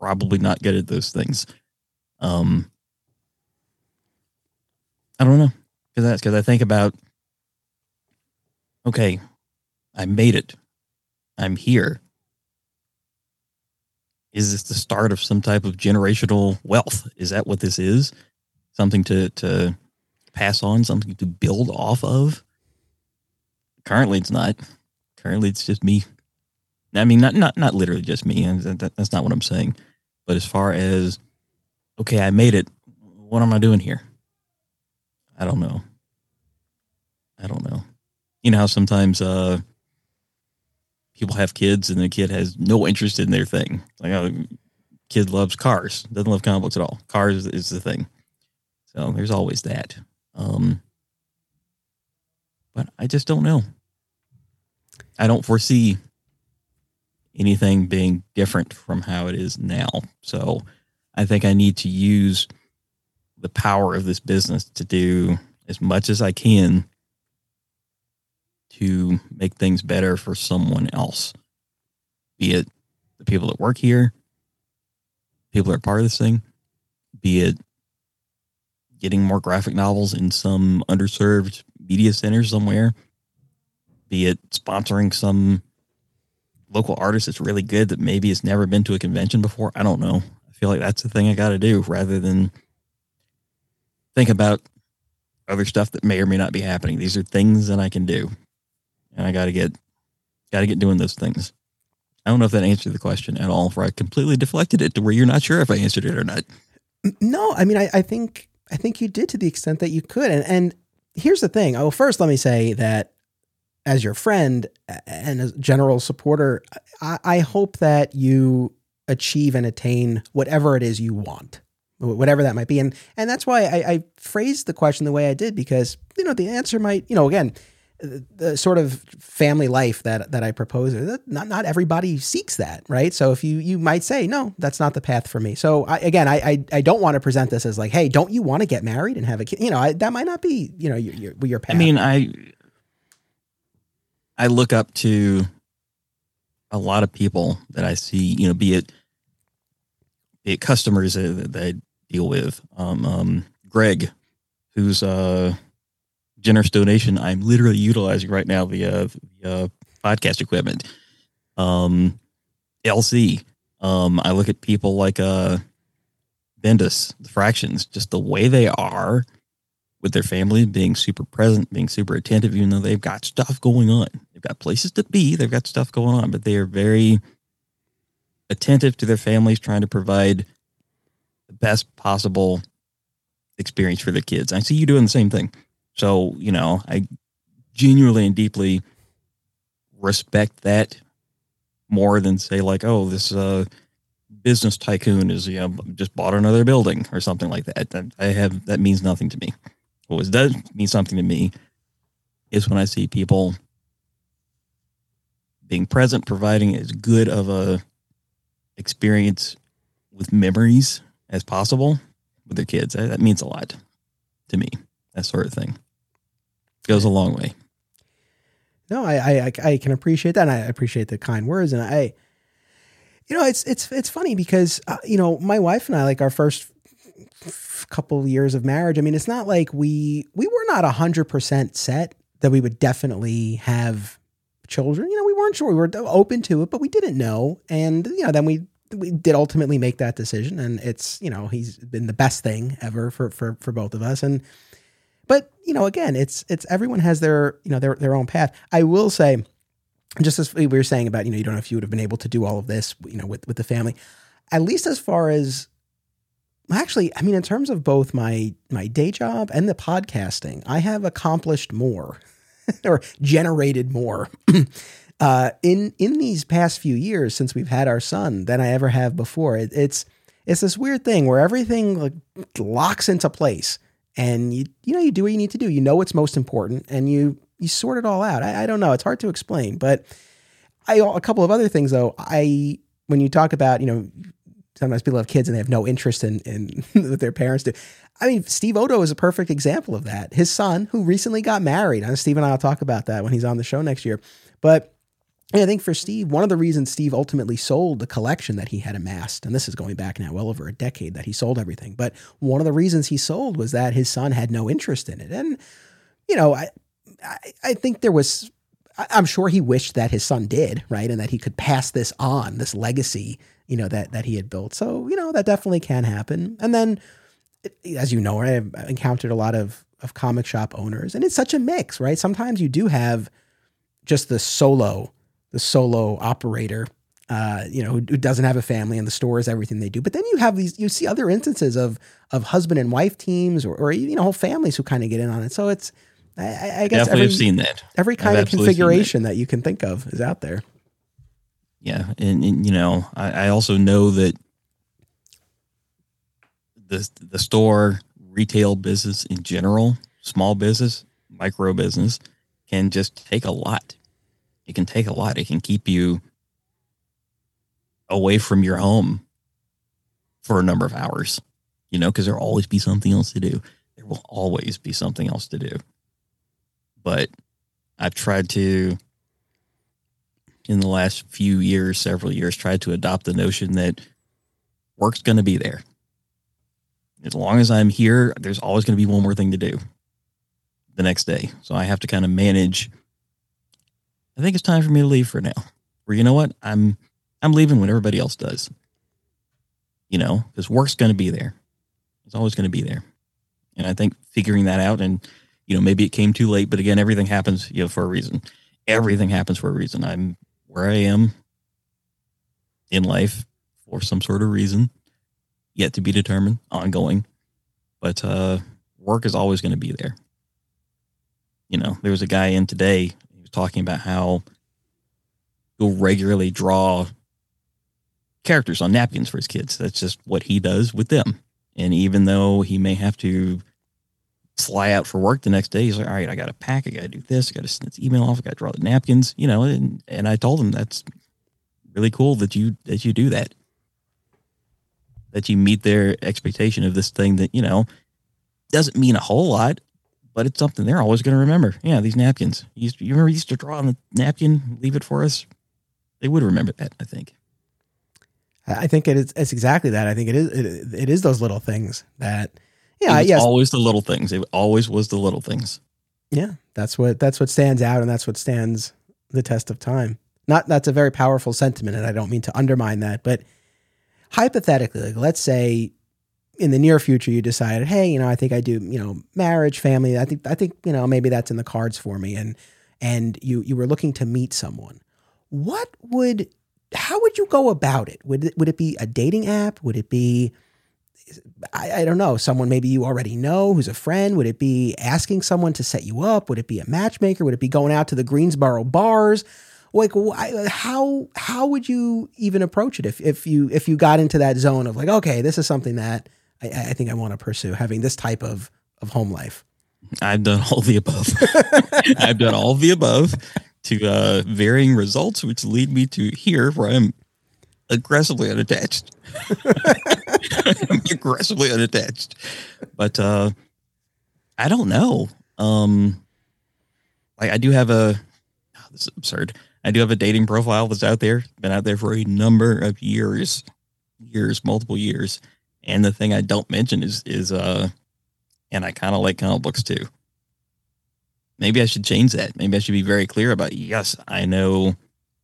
probably not good at those things. Um, I don't know because that's because I think about okay, I made it. I'm here. Is this the start of some type of generational wealth? Is that what this is? Something to to pass on, something to build off of? Currently, it's not. It's just me. I mean, not not not literally just me. That's not what I'm saying. But as far as okay, I made it. What am I doing here? I don't know. I don't know. You know how sometimes uh people have kids and the kid has no interest in their thing. Like oh, kid loves cars, doesn't love comic books at all. Cars is the thing. So there's always that. Um but I just don't know. I don't foresee anything being different from how it is now. So I think I need to use the power of this business to do as much as I can to make things better for someone else, be it the people that work here, people that are part of this thing, be it getting more graphic novels in some underserved media center somewhere, be it sponsoring some local artist that's really good that maybe has never been to a convention before. I don't know. I feel like that's the thing I got to do rather than think about other stuff that may or may not be happening. These are things that I can do, and I got to get got to get doing those things. I don't know if that answered the question at all, or I completely deflected it to where you're not sure if I answered it or not. No, I mean, I, I think I think you did to the extent that you could. And and here's the thing. Oh, first, let me say that as your friend and as general supporter, I, I hope that you achieve and attain whatever it is you want whatever that might be and and that's why I, I phrased the question the way i did because you know the answer might you know again the sort of family life that that I propose, uh, not not everybody seeks that, right? So if you you might say, no, that's not the path for me. So I, again, I, I, I don't want to present this as like, hey, don't you want to get married and have a kid? You know, I, that might not be you know your your, your path. I mean, I I look up to a lot of people that I see, you know, be it be it customers that, that I deal with. Um, um, Greg, who's uh generous donation I'm literally utilizing right now via, via podcast equipment. Um, LC. Um, I look at people like uh, Bendis, the Fractions, just the way they are with their family, being super present, being super attentive, even though they've got stuff going on. They've got places to be, they've got stuff going on, but they are very attentive to their families, trying to provide the best possible experience for their kids. I see you doing the same thing. So, you know, I genuinely and deeply respect that more than say like, oh, this uh, business tycoon is you know just bought another building or something like that. I have that means nothing to me. What does mean something to me is when I see people being present, providing as good of a experience with memories as possible with their kids. That means a lot to me. That sort of thing goes a long way. No, I, I I can appreciate that. And I appreciate the kind words, and I, you know, it's it's it's funny because uh, you know my wife and I like our first couple years of marriage. I mean, it's not like we we were not hundred percent set that we would definitely have children. You know, we weren't sure. We were open to it, but we didn't know. And you know, then we we did ultimately make that decision, and it's you know he's been the best thing ever for for for both of us, and but you know, again, it's it's everyone has their you know their their own path. I will say, just as we were saying about you know you don't know if you would have been able to do all of this you know with with the family, at least as far as actually, I mean, in terms of both my my day job and the podcasting, I have accomplished more or generated more. uh, in in these past few years since we've had our son than I ever have before. It, it's it's this weird thing where everything like locks into place and you you know you do what you need to do. You know what's most important, and you you sort it all out. I, I don't know; it's hard to explain, but I a couple of other things though. I when you talk about you know sometimes people have kids and they have no interest in in what their parents do. I mean, Steve Odo is a perfect example of that. His son, who recently got married, and Steve and I will talk about that when he's on the show next year, but I think for Steve, one of the reasons Steve ultimately sold the collection that he had amassed, and this is going back now well over a decade that he sold everything, but one of the reasons he sold was that his son had no interest in it. And, you know, I, I, I think there was, I'm sure he wished that his son did, right? And that he could pass this on, this legacy, you know, that, that he had built. So, you know, that definitely can happen. And then, as you know, I've encountered a lot of, of comic shop owners, and it's such a mix, right? Sometimes you do have just the solo the solo operator, uh, you know, who, who, doesn't have a family and the store is everything they do. But then you have these, you see other instances of of husband and wife teams or, or you know, whole families who kind of get in on it. So it's, I, I guess definitely every, have seen that. Every kind I've of configuration that. that. you can think of is out there. Yeah, and, and you know, I, I also know that the the store retail business in general, small business, micro business, can just take a lot it can take a lot. It can keep you away from your home for a number of hours, you know, because there'll always be something else to do. There will always be something else to do. But I've tried to, in the last few years, several years, tried to adopt the notion that work's going to be there. As long as I'm here, there's always going to be one more thing to do the next day. So I have to kind of manage I think it's time for me to leave for now. Or you know what? I'm I'm leaving when everybody else does. You know, because work's going to be there. It's always going to be there. And I think figuring that out and you know, maybe it came too late, but again, everything happens, you know, for a reason. Everything happens for a reason. I'm where I am in life for some sort of reason, yet to be determined, ongoing. But uh work is always going to be there. You know, there was a guy in today he was talking about how he'll regularly draw characters on napkins for his kids. That's just what he does with them. And even though he may have to fly out for work the next day, he's like, all right, I got to pack, I got to do this, I got to send this email off, I got to draw the napkins, you know. And and I told him that's really cool that you that you do that, that you meet their expectation of this thing that you know doesn't mean a whole lot, but it's something they're always going to remember. Yeah, these napkins. You, used to, you remember you used to draw on the napkin, leave it for us. They would remember that, I think. I think it is. It's exactly that. I think it is. It, it is those little things that. Yeah. It's Yes. always the little things. It always was the little things. Yeah. That's what. That's what stands out, and that's what stands the test of time. Not. That's a very powerful sentiment, and I don't mean to undermine that, but hypothetically, like, let's say in the near future you decided, hey, you know, I think I do, you know, marriage, family. I think. I think you know maybe that's in the cards for me, and and you you were looking to meet someone. What would how would you go about it? Would it, would it be a dating app? Would it be I, I don't know, someone maybe you already know who's a friend? Would it be asking someone to set you up? Would it be a matchmaker? Would it be going out to the Greensboro bars? Like how how would you even approach it if if you if you got into that zone of like okay this is something that I, I think I want to pursue having this type of of home life. I've done all the above. I've done all the above to uh, varying results, which lead me to here where I'm aggressively unattached. Aggressively unattached. But uh, I don't know. Um, like I do have a oh, this is absurd. I do have a dating profile that's out there. Been out there for a number of years, years, multiple years. And the thing I don't mention is is uh and I kind of like comic books too. Maybe I should change that. Maybe I should be very clear about yes, I know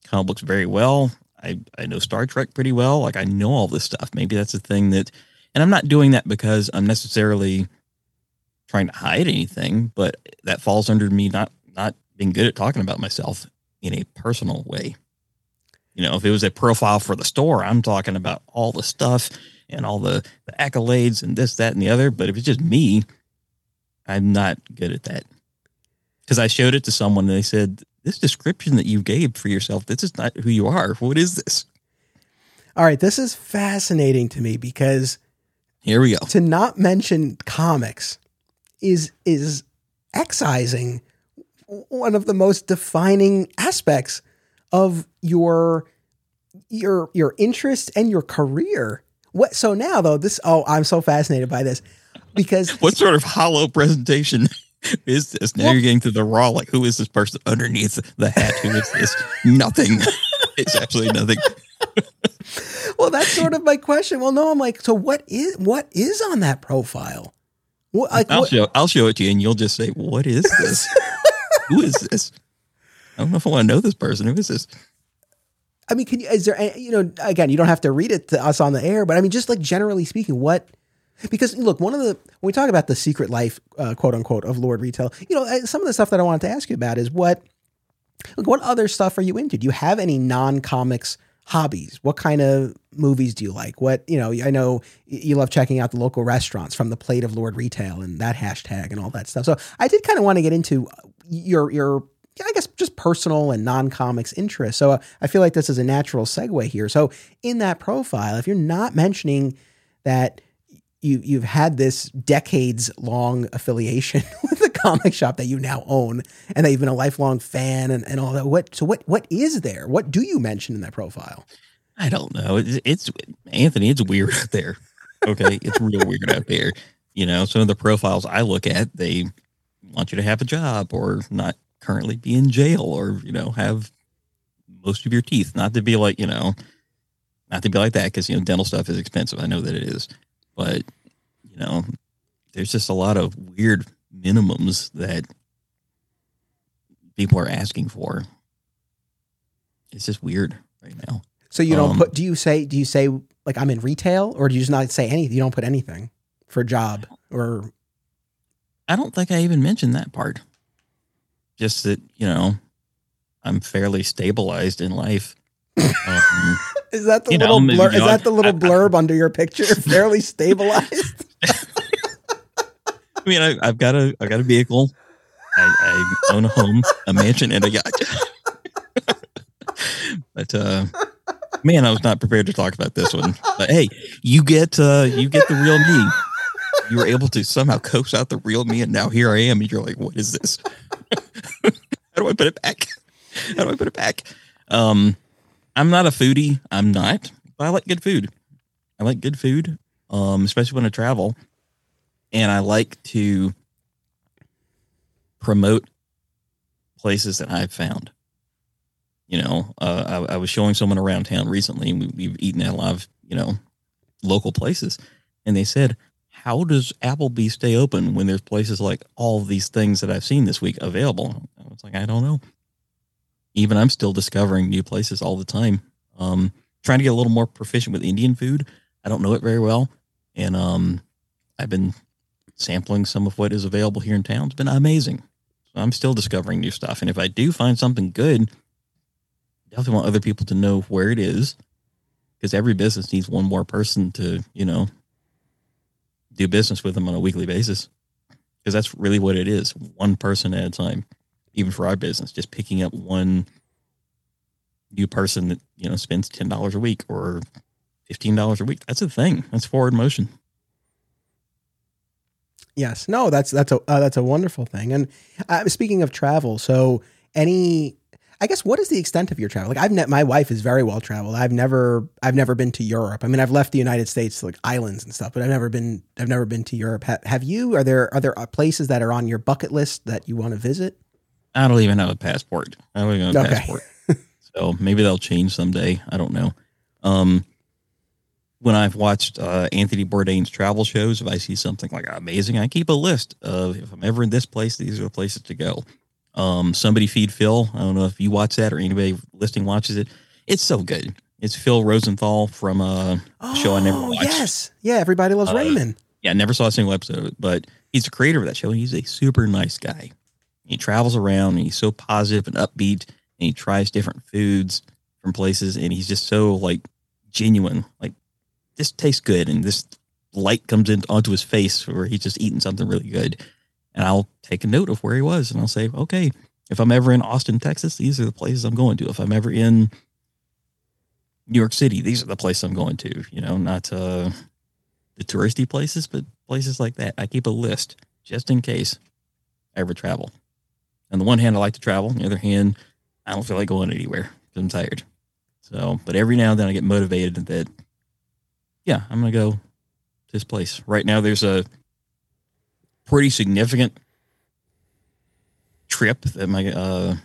comic books very well. I, I know Star Trek pretty well. Like I know all this stuff. Maybe that's the thing that and I'm not doing that because I'm necessarily trying to hide anything, but that falls under me not not being good at talking about myself in a personal way. You know, if it was a profile for the store, I'm talking about all the stuff and all the, the accolades and this, that, and the other. But if it's just me, I'm not good at that. Because I showed it to someone and they said, This description that you gave for yourself, this is not who you are. What is this? All right, this is fascinating to me because Here we go. to not mention comics is is excising one of the most defining aspects of your your your interest and your career. What so now though this oh I'm so fascinated by this because What sort of hollow presentation is this? Now Well- you're getting to the raw, like, who is this person underneath the hat? Who is this? nothing. it's absolutely nothing. well that's sort of my question. Well no I'm like so what is what is on that profile? What, like, I'll what- show I'll show it to you and you'll just say, What is this? who is this? I don't know if I want to know this person. Who is this? I mean, can you, is there, you know, again, you don't have to read it to us on the air, but I mean, just like generally speaking, what, because look, one of the, when we talk about the secret life, uh, quote unquote, of Lord Retail, you know, uh, some of the stuff that I wanted to ask you about is what, what other stuff are you into? Do you have any non comics hobbies? What kind of movies do you like? What, you know, I know you love checking out the local restaurants from the plate of Lord Retail and that hashtag and all that stuff. So I did kind of want to get into your, your, I guess just personal and non-comics interests. So uh, I feel like this is a natural segue here. So in that profile, if you're not mentioning that you you've had this decades long affiliation with the comic shop that you now own and that you've been a lifelong fan and, and all that, what so what what is there? What do you mention in that profile? I don't know. It's, it's Anthony. It's weird out there. Okay, it's real weird out there. You know, some of the profiles I look at, they want you to have a job or not currently be in jail or you know have most of your teeth. Not to be like you know, not to be like that because you know dental stuff is expensive. I know that it is, but you know, there's just a lot of weird minimums that people are asking for. It's just weird right now. So you don't Um, put do you say do you say like I'm in retail or do you just not say anything? You don't put anything for job or I don't think I even mentioned that part. Just that, you know, I'm fairly stabilized in life. Um, is that the You know, little blur, is that the little I- I- blurb under your picture? Fairly stabilized. I mean, I, I've got a, I've got a vehicle. I, I own a home, a mansion, and a yacht. but uh, Man, I was not prepared to talk about this one. But hey, you get uh you get the real me. You were able to somehow coax out the real me, and now here I am, and you're like, what is this? How do I put it back? How do I put it back? Um, I'm not a foodie. I'm not, but I like good food. I like good food, um, especially when I travel, and I like to promote places that I've found. You know, uh, I, I, was showing someone around town recently, and we, have eaten at a lot of you know local places, and they said, "How does Applebee's stay open when there's places like all these things that I've seen this week available?" I was like, "I don't know." Even I'm still discovering new places all the time. Um, trying to get a little more proficient with Indian food. I don't know it very well, and um, I've been sampling some of what is available here in town. It's been amazing. So I'm still discovering new stuff, and if I do find something good definitely want other people to know where it is because every business needs one more person to, you know, do business with them on a weekly basis. Because that's really what it is one person at a time, even for our business, just picking up one new person that, you know, spends $10 a week or $15 a week. That's a thing. That's forward motion. Yes, no, that's that's a uh, that's a wonderful thing. And uh, speaking of travel, so any I guess what is the extent of your travel? Like I've ne- my wife is very well traveled. I've never I've never been to Europe. I mean, I've left the United States to like islands and stuff, but I've never been I've never been to Europe. Ha- have you? Are there are there uh, places that are on your bucket list that you want to visit? I don't even have a passport. I don't even have a okay. passport. so maybe they'll change someday. I don't know. Um, when I've watched uh, Anthony Bourdain's travel shows, if I see something like amazing, I keep a list of if I'm ever in this place, these are the places to go. Um, somebody feed Phil. I don't know if you watch that or anybody listening watches it. It's so good. It's Phil Rosenthal from a oh, show I never oh, watched. Yes, yeah. Everybody loves uh, Raymond. Yeah, I never saw a single episode, but he's the creator of that show. He's a super nice guy. He travels around and he's so positive and upbeat, and he tries different foods from places, and he's just so like genuine. Like this tastes good, and this light comes in onto his face where he's just eating something really good and I'll take a note of where he was and I'll say, okay, if I'm ever in Austin, Texas, these are the places I'm going to. If I'm ever in New York City, these are the places I'm going to. You know, not uh, the touristy places, but places like that. I keep a list just in case I ever travel. On the one hand, I like to travel. On the other hand, I don't feel like going anywhere because I'm tired. So, but every now and then I get motivated that, yeah, I'm going to go to this place. Right now, there's a pretty significant trip that my uh,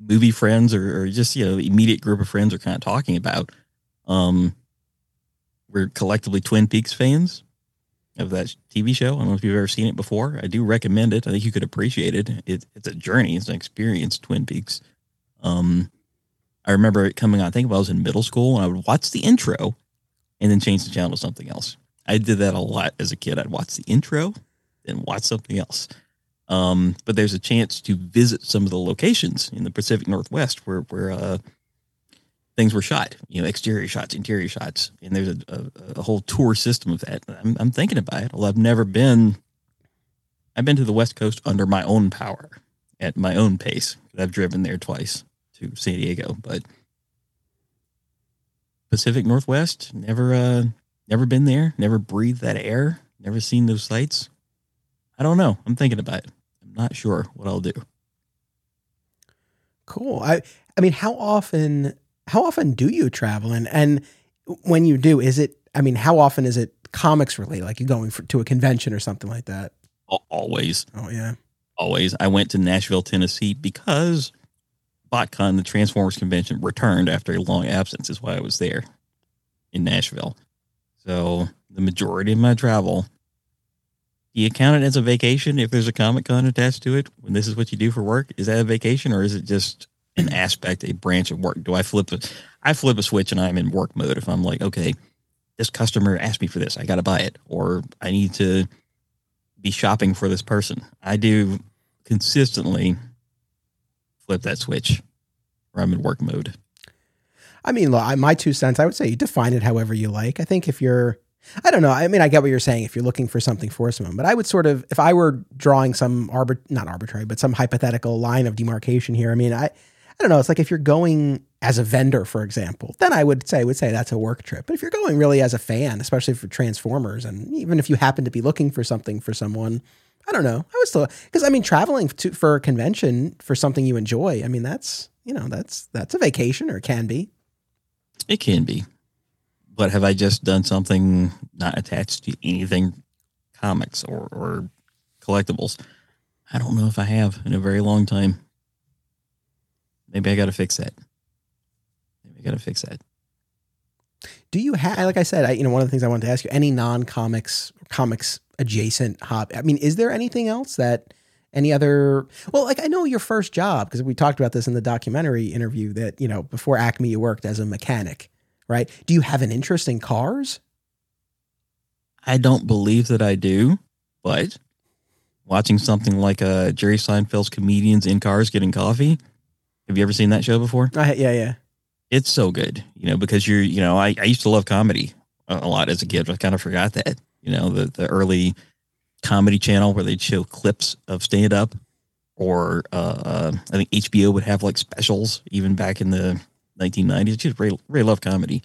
movie friends or, or, just you know immediate group of friends are kind of talking about. Um, we're collectively Twin Peaks fans of that TV show. I don't know if you've ever seen it before. I do recommend it. I think you could appreciate it. it it's a journey. It's an experience. Twin Peaks. Um, I remember it coming on. I think I was in middle school, and I would watch the intro and then change the channel to something else. I did that a lot as a kid. I'd watch the intro, then watch something else. Um, but there's a chance to visit some of the locations in the Pacific Northwest where where uh, things were shot. You know, exterior shots, interior shots, and there's a, a, a whole tour system of that. I'm, I'm thinking about it. Well, I've never been. I've been to the West Coast under my own power, at my own pace. I've driven there twice to San Diego, but Pacific Northwest never. Uh, Never been there, never breathed that air, never seen those sights. I don't know. I'm thinking about it. I'm not sure what I'll do. Cool. I I mean, how often how often do you travel and and when you do, is it I mean, how often is it comics related? Like you're going for, to a convention or something like that? Always. Oh yeah. Always. I went to Nashville, Tennessee because BotCon, the Transformers convention, returned after a long absence. Is why I was there in Nashville. So the majority of my travel, do you count it as a vacation if there's a Comic Con attached to it? When this is what you do for work, is that a vacation or is it just an aspect, a branch of work? Do I flip it? I flip a switch and I'm in work mode. If I'm like, okay, this customer asked me for this, I got to buy it, or I need to be shopping for this person. I do consistently flip that switch where I'm in work mode. I mean, my two cents, I would say you define it however you like. I think if you're, I don't know. I mean, I get what you're saying if you're looking for something for someone, but I would sort of, if I were drawing some arbit, not arbitrary, but some hypothetical line of demarcation here. I mean, I, I don't know. It's like if you're going as a vendor, for example, then I would say would say that's a work trip. But if you're going really as a fan, especially for Transformers, and even if you happen to be looking for something for someone, I don't know. I would still because I mean traveling to for a convention for something you enjoy. I mean that's you know that's that's a vacation or can be. It can be, but have I just done something not attached to anything comics or or collectibles? I don't know if I have in a very long time. Maybe I got to fix that. Maybe I got to fix that. Do you have, like I said, I, you know, one of the things I wanted to ask you, any non comics, comics adjacent hobby? I mean, is there anything else that any other, well, like I know your first job, because we talked about this in the documentary interview that, you know, before Acme, you worked as a mechanic, right? Do you have an interest in cars? I don't believe that I do, but watching something like uh, Jerry Seinfeld's comedians in cars getting coffee. Have you ever seen that show before? Uh, yeah, yeah. It's so good, you know, because you're, you know, I, I used to love comedy a, a lot as a kid. I kind of forgot that, you know, the, the early comedy channel where they'd show clips of stand up or uh, uh, I think HBO would have like specials even back in the 1990s. Just really, really love comedy.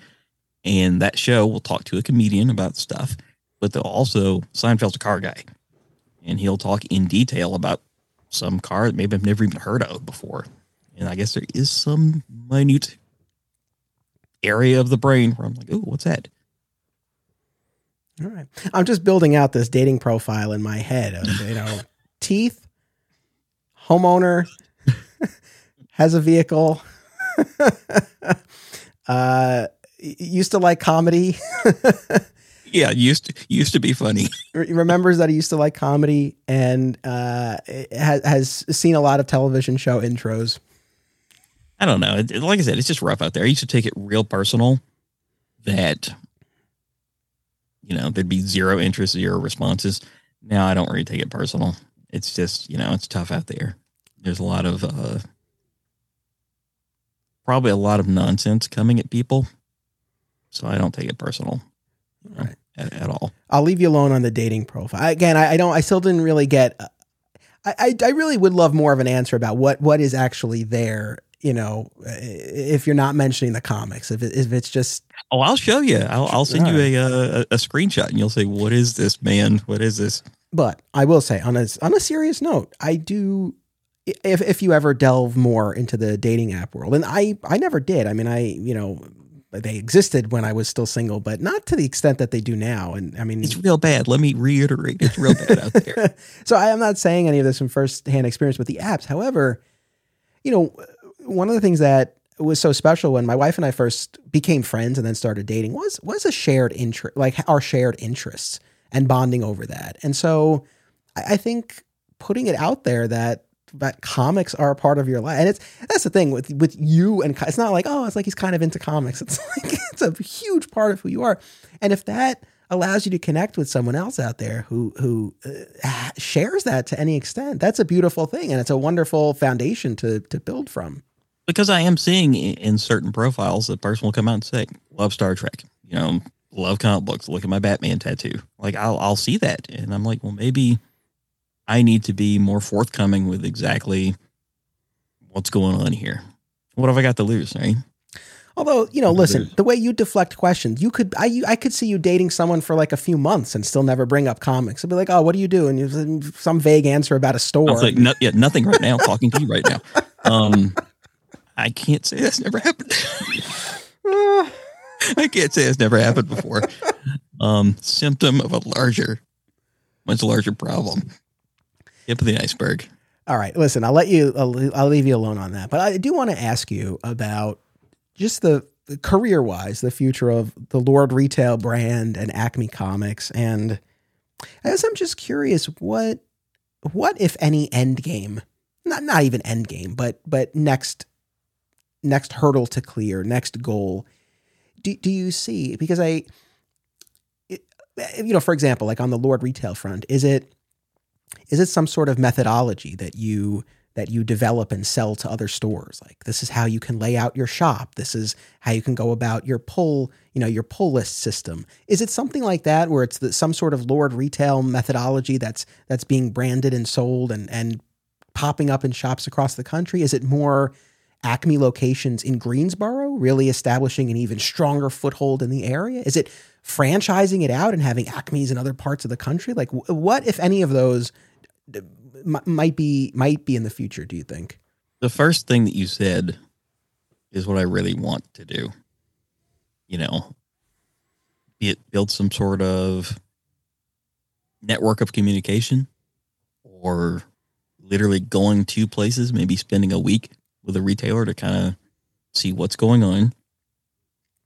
And that show will talk to a comedian about stuff, but they'll also, Seinfeld's a car guy and he'll talk in detail about some car that maybe I've never even heard of before. And I guess there is some minute area of the brain where I'm like, oh, what's that? All right. I'm just building out this dating profile in my head of, you know, teeth, homeowner, has a vehicle, uh, used to like comedy. yeah, used to, used to be funny. remembers that he used to like comedy and uh, has, has seen a lot of television show intros. I don't know. It, like I said, it's just rough out there. I used to take it real personal that, you know, there'd be zero interest, zero responses. Now I don't really take it personal. It's just, you know, it's tough out there. There's a lot of, uh, probably a lot of nonsense coming at people. So I don't take it personal. Right at, at all. I'll leave you alone on the dating profile. Again, I, I don't. I still didn't really get. Uh, I, I, I really would love more of an answer about what what is actually there. You know, if you're not mentioning the comics, if it, if it's just oh, I'll show you. I'll, I'll send you a, uh, a, a screenshot, and you'll say, "What is this, man? What is this?" But I will say, on a on a serious note, I do if if you ever delve more into the dating app world, and I I never did. I mean, I you know they existed when I was still single, but not to the extent that they do now. And I mean, it's real bad. Let me reiterate, it's real bad out there. so I am not saying any of this from firsthand experience with the apps. However, you know, one of the things that was so special when my wife and I first became friends and then started dating was was a shared interest, like our shared interests and bonding over that. And so I, I think putting it out there that that comics are a part of your life. And it's that's the thing with with you and it's not like oh it's like he's kind of into comics. It's like it's a huge part of who you are. And if that allows you to connect with someone else out there who who uh, shares that to any extent, that's a beautiful thing and it's a wonderful foundation to to build from. Because I am seeing in certain profiles that person will come out and say, "Love Star Trek," you know, love comic books. Look at my Batman tattoo. Like I'll I'll see that, and I'm like, well, maybe I need to be more forthcoming with exactly what's going on here. What have I got to lose, right? Although, you know, listen, the way you deflect questions, you could, I, you, I could see you dating someone for like a few months and still never bring up comics. I'd be like, oh, what do you do? And you some vague answer about a store. Like, no, yeah, nothing right now. talking to you right now. Um, I can't say that's never happened. I can't say it's never happened before. Um, symptom of a larger, much larger problem. Tip of the iceberg. All right, listen, I'll let you. I'll, I'll leave you alone on that. But I do want to ask you about just the, the career wise, the future of the Lord Retail brand and Acme Comics. And I guess I'm just curious what what if any end game, not not even end game, but but next next hurdle to clear, next goal. Do do you see? Because I, you know, for example, like on the Lord Retail front, is it is it some sort of methodology that you that you develop and sell to other stores like this is how you can lay out your shop this is how you can go about your pull you know your pull list system is it something like that where it's the, some sort of lord retail methodology that's that's being branded and sold and and popping up in shops across the country is it more Acme locations in Greensboro, really establishing an even stronger foothold in the area? Is it franchising it out and having Acme's in other parts of the country? Like, what, if any of those, might be might be in the future? Do you think? The first thing that you said is what I really want to do. You know, it build some sort of network of communication or literally going to places, maybe spending a week with a retailer to kind of see what's going on,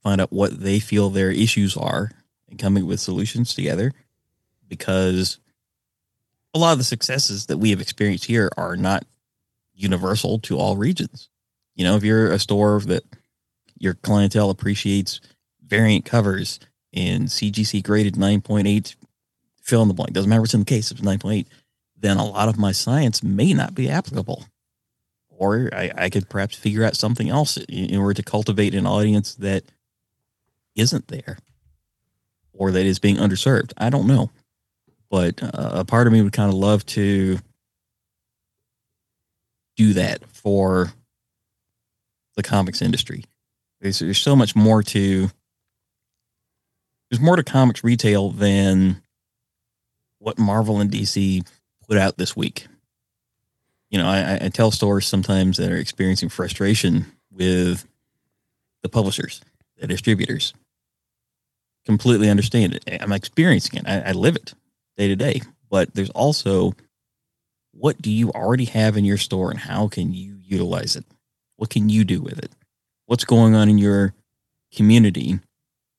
find out what they feel their issues are, and coming with solutions together. Because a lot of the successes that we have experienced here are not universal to all regions. You know, if you're a store that your clientele appreciates variant covers and CGC graded 9.8, fill in the blank, doesn't matter what's in the case, it's 9.8, then a lot of my science may not be applicable. Or I, I could perhaps figure out something else in order to cultivate an audience that isn't there or that is being underserved. I don't know. But uh, a part of me would kind of love to do that for the comics industry. There's, there's so much more to there's more to comics retail than what Marvel and DC put out this week. You know, I, I tell stores sometimes that are experiencing frustration with the publishers, the distributors. Completely understand it. I'm experiencing it. I, I live it day to day. But there's also what do you already have in your store and how can you utilize it? What can you do with it? What's going on in your community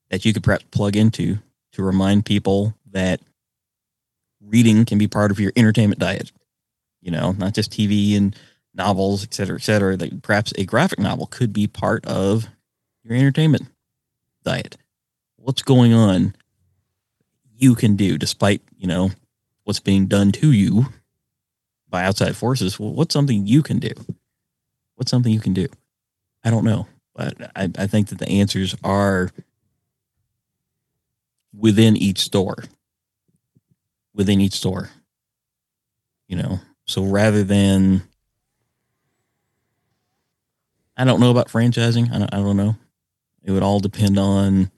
that you could perhaps plug into to remind people that reading can be part of your entertainment diet. You know, not just TV and novels, et cetera, et cetera. That perhaps a graphic novel could be part of your entertainment diet. What's going on you can do despite, you know, what's being done to you by outside forces? Well, what's something you can do? What's something you can do? I don't know. But I, I think that the answers are within each store. Within each store. You know, so rather than, I don't know about franchising. I don't, I don't know. It would all depend on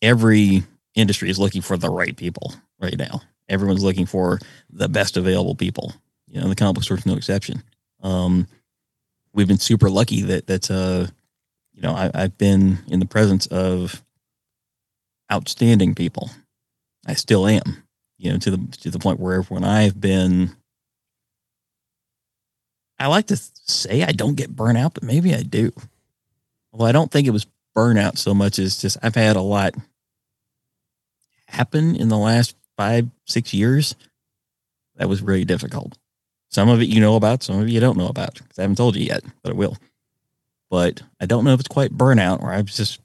every industry is looking for the right people right now. Everyone's looking for the best available people. You know, the comic book store's no exception. Um, we've been super lucky that that's uh, you know, I, I've been in the presence of outstanding people. I still am, you know, to the to the point where when I've been I like to say I don't get burnout, but maybe I do. Well, I don't think it was burnout so much as just I've had a lot happen in the last five, six years that was really difficult. Some of it you know about, some of it you don't know about. Because I haven't told you yet, but I will. But I don't know if it's quite burnout or I've just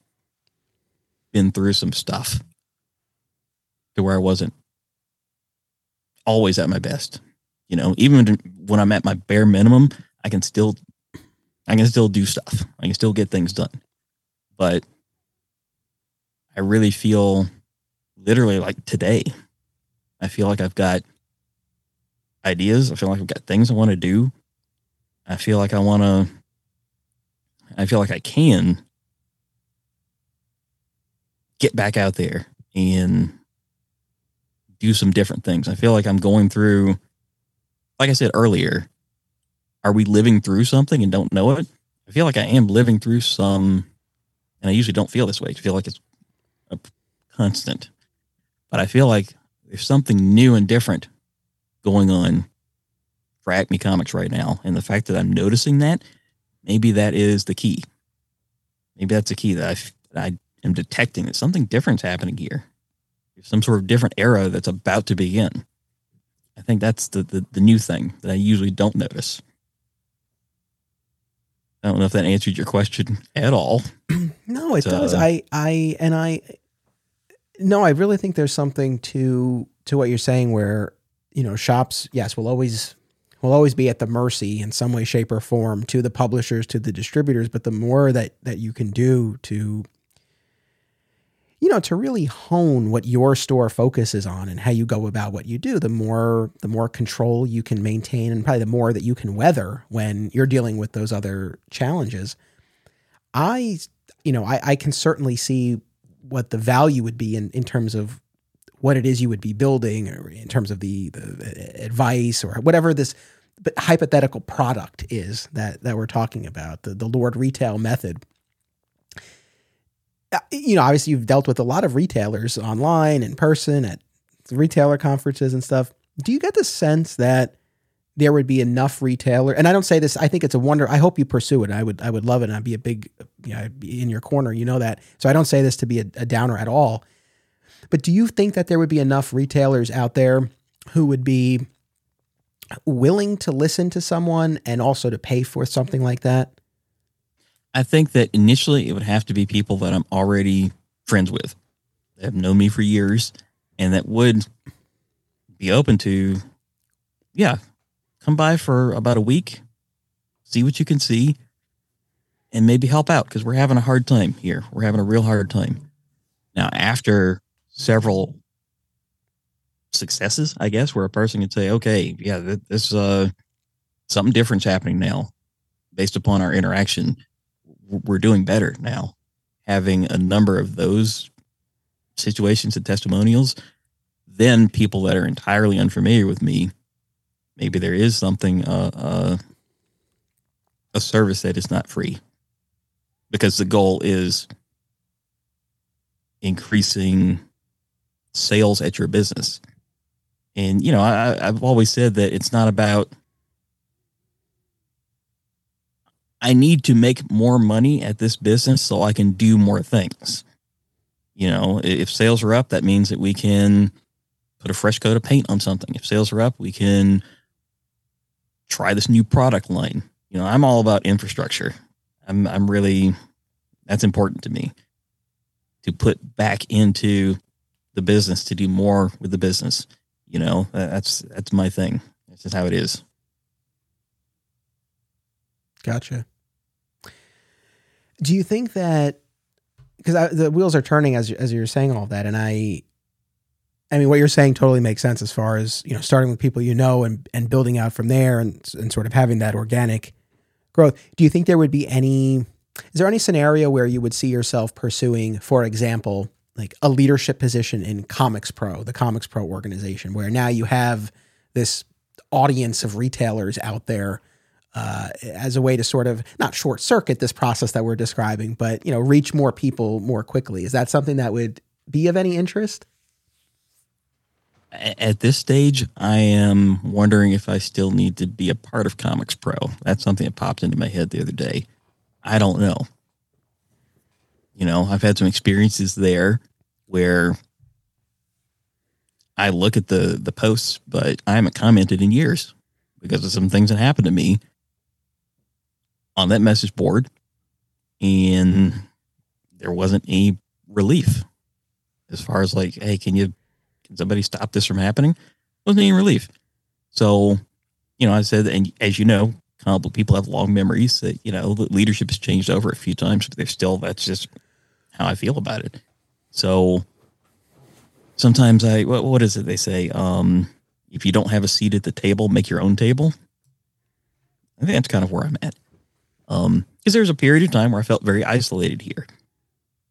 been through some stuff to where I wasn't always at my best. You know, even when I'm at my bare minimum, I can still, I can still do stuff. I can still get things done. But I really feel literally like today, I feel like I've got ideas. I feel like I've got things I want to do. I feel like I want to, I feel like I can get back out there and do some different things. I feel like I'm going through, like I said earlier, are we living through something and don't know it? I feel like I am living through some, and I usually don't feel this way. I feel like it's a constant. But I feel like there's something new and different going on for Acme Comics right now. And the fact that I'm noticing that, maybe that is the key. Maybe that's the key that I, that I am detecting that something different's happening here. Some sort of different era that's about to begin. I think that's the, the, the new thing that I usually don't notice. I don't know if that answered your question at all. no, it does. Uh, I I and I no, I really think there's something to to what you're saying where, you know, shops, yes, will always will always be at the mercy in some way, shape, or form to the publishers, to the distributors. But the more that that you can do to you know, to really hone what your store focuses on and how you go about what you do, the more the more control you can maintain and probably the more that you can weather when you're dealing with those other challenges. I you know, I, I can certainly see what the value would be in, in terms of what it is you would be building or in terms of the, the advice or whatever this hypothetical product is that that we're talking about, the, the Lord retail method Uh, you know, obviously you've dealt with a lot of retailers online, in person, at retailer conferences and stuff. Do you get the sense that there would be enough retailer? And I don't say this. I think it's a wonder. I hope you pursue it. I would. I would love it. And I'd be a big, you know, be in your corner. You know that. So I don't say this to be a, a downer at all. But do you think that there would be enough retailers out there who would be willing to listen to someone and also to pay for something like that? I think that initially it would have to be people that I'm already friends with, that have known me for years, and that would be open to, yeah, come by for about a week, see what you can see, and maybe help out because we're having a hard time here. We're having a real hard time. Now, after several successes, I guess, where a person can say, okay, yeah, this, uh, something different's happening now based upon our interaction we're doing better now. Having a number of those situations and testimonials, then people that are entirely unfamiliar with me, maybe there is something, uh, uh, a service that is not free, because the goal is increasing sales at your business. And you know, I, I've always said that it's not about I need to make more money at this business so I can do more things. You know, if sales are up, that means that we can put a fresh coat of paint on something. If sales are up, we can try this new product line. You know, I'm all about infrastructure. I'm I'm really that's important to me to put back into the business to do more with the business. You know, that's that's my thing. That's just how it is. Gotcha. Do you think that because the wheels are turning as as you're saying all that, and I, I mean, what you're saying totally makes sense as far as you know, starting with people you know and and building out from there, and and sort of having that organic growth. Do you think there would be any? Is there any scenario where you would see yourself pursuing, for example, like a leadership position in Comics Pro, the Comics Pro organization, where now you have this audience of retailers out there uh, as a way to sort of not short circuit this process that we're describing, but you know, reach more people more quickly. Is that something that would be of any interest? At this stage, I am wondering if I still need to be a part of Comics Pro. That's something that popped into my head the other day. I don't know. You know, I've had some experiences there where I look at the the posts, but I haven't commented in years because of some things that happened to me on that message board and there wasn't any relief as far as like, hey, can you can somebody stop this from happening? Wasn't any relief. So, you know, I said, and as you know, people have long memories that, you know, the leadership has changed over a few times, but they're still that's just how I feel about it. So sometimes I what, what is it they say? Um, if you don't have a seat at the table, make your own table. I think that's kind of where I'm at. Um, because there's a period of time where I felt very isolated here.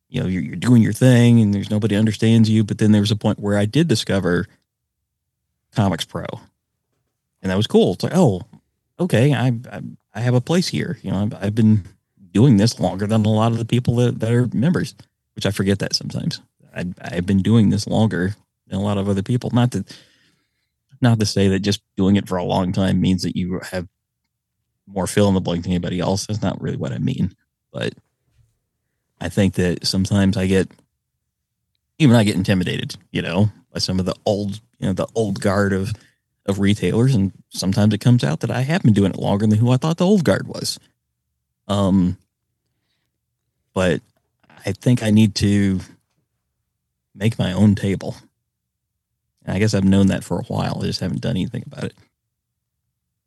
You know, you're, you're doing your thing and there's nobody understands you. But then there was a point where I did discover Comics Pro, and that was cool. It's like, oh, okay, I I, I have a place here. You know, I've, I've, been doing this longer than a lot of the people that, that are members, which I forget that sometimes. I, I've been doing this longer than a lot of other people. Not to not to say that just doing it for a long time means that you have more fill in the blank than anybody else. That's not really what I mean. But I think that sometimes I get, even I get intimidated, you know, by some of the old, you know, the old guard of, of retailers. And sometimes it comes out that I have been doing it longer than who I thought the old guard was. Um, but I think I need to make my own table. And I guess I've known that for a while. I just haven't done anything about it.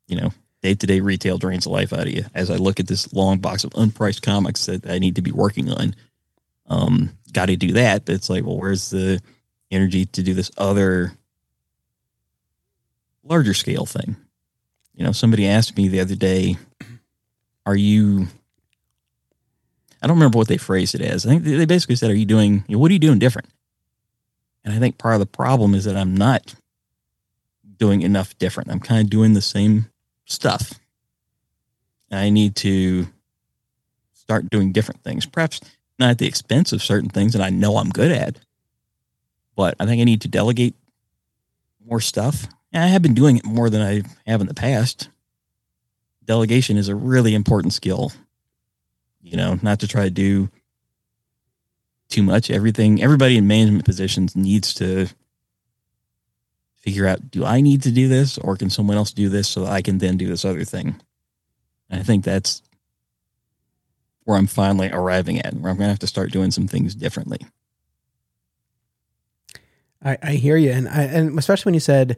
You know, day to day retail drains the life out of you. As I look at this long box of unpriced comics that I need to be working on, um, got to do that. But it's like, well, where's the energy to do this other larger scale thing? You know, somebody asked me the other day, are you, I don't remember what they phrased it as. I think they basically said, are you doing, what are you doing different? And I think part of the problem is that I'm not doing enough different. I'm kind of doing the same stuff. I need to start doing different things, perhaps not at the expense of certain things that I know I'm good at, but I think I need to delegate more stuff. And I have been doing it more than I have in the past. Delegation is a really important skill. You know, not to try to do too much. Everything, everybody in management positions needs to figure out do I need to do this or can someone else do this so that I can then do this other thing? And I think that's where I'm finally arriving at, where I'm going to have to start doing some things differently. I, I hear you. And, I, and especially when you said,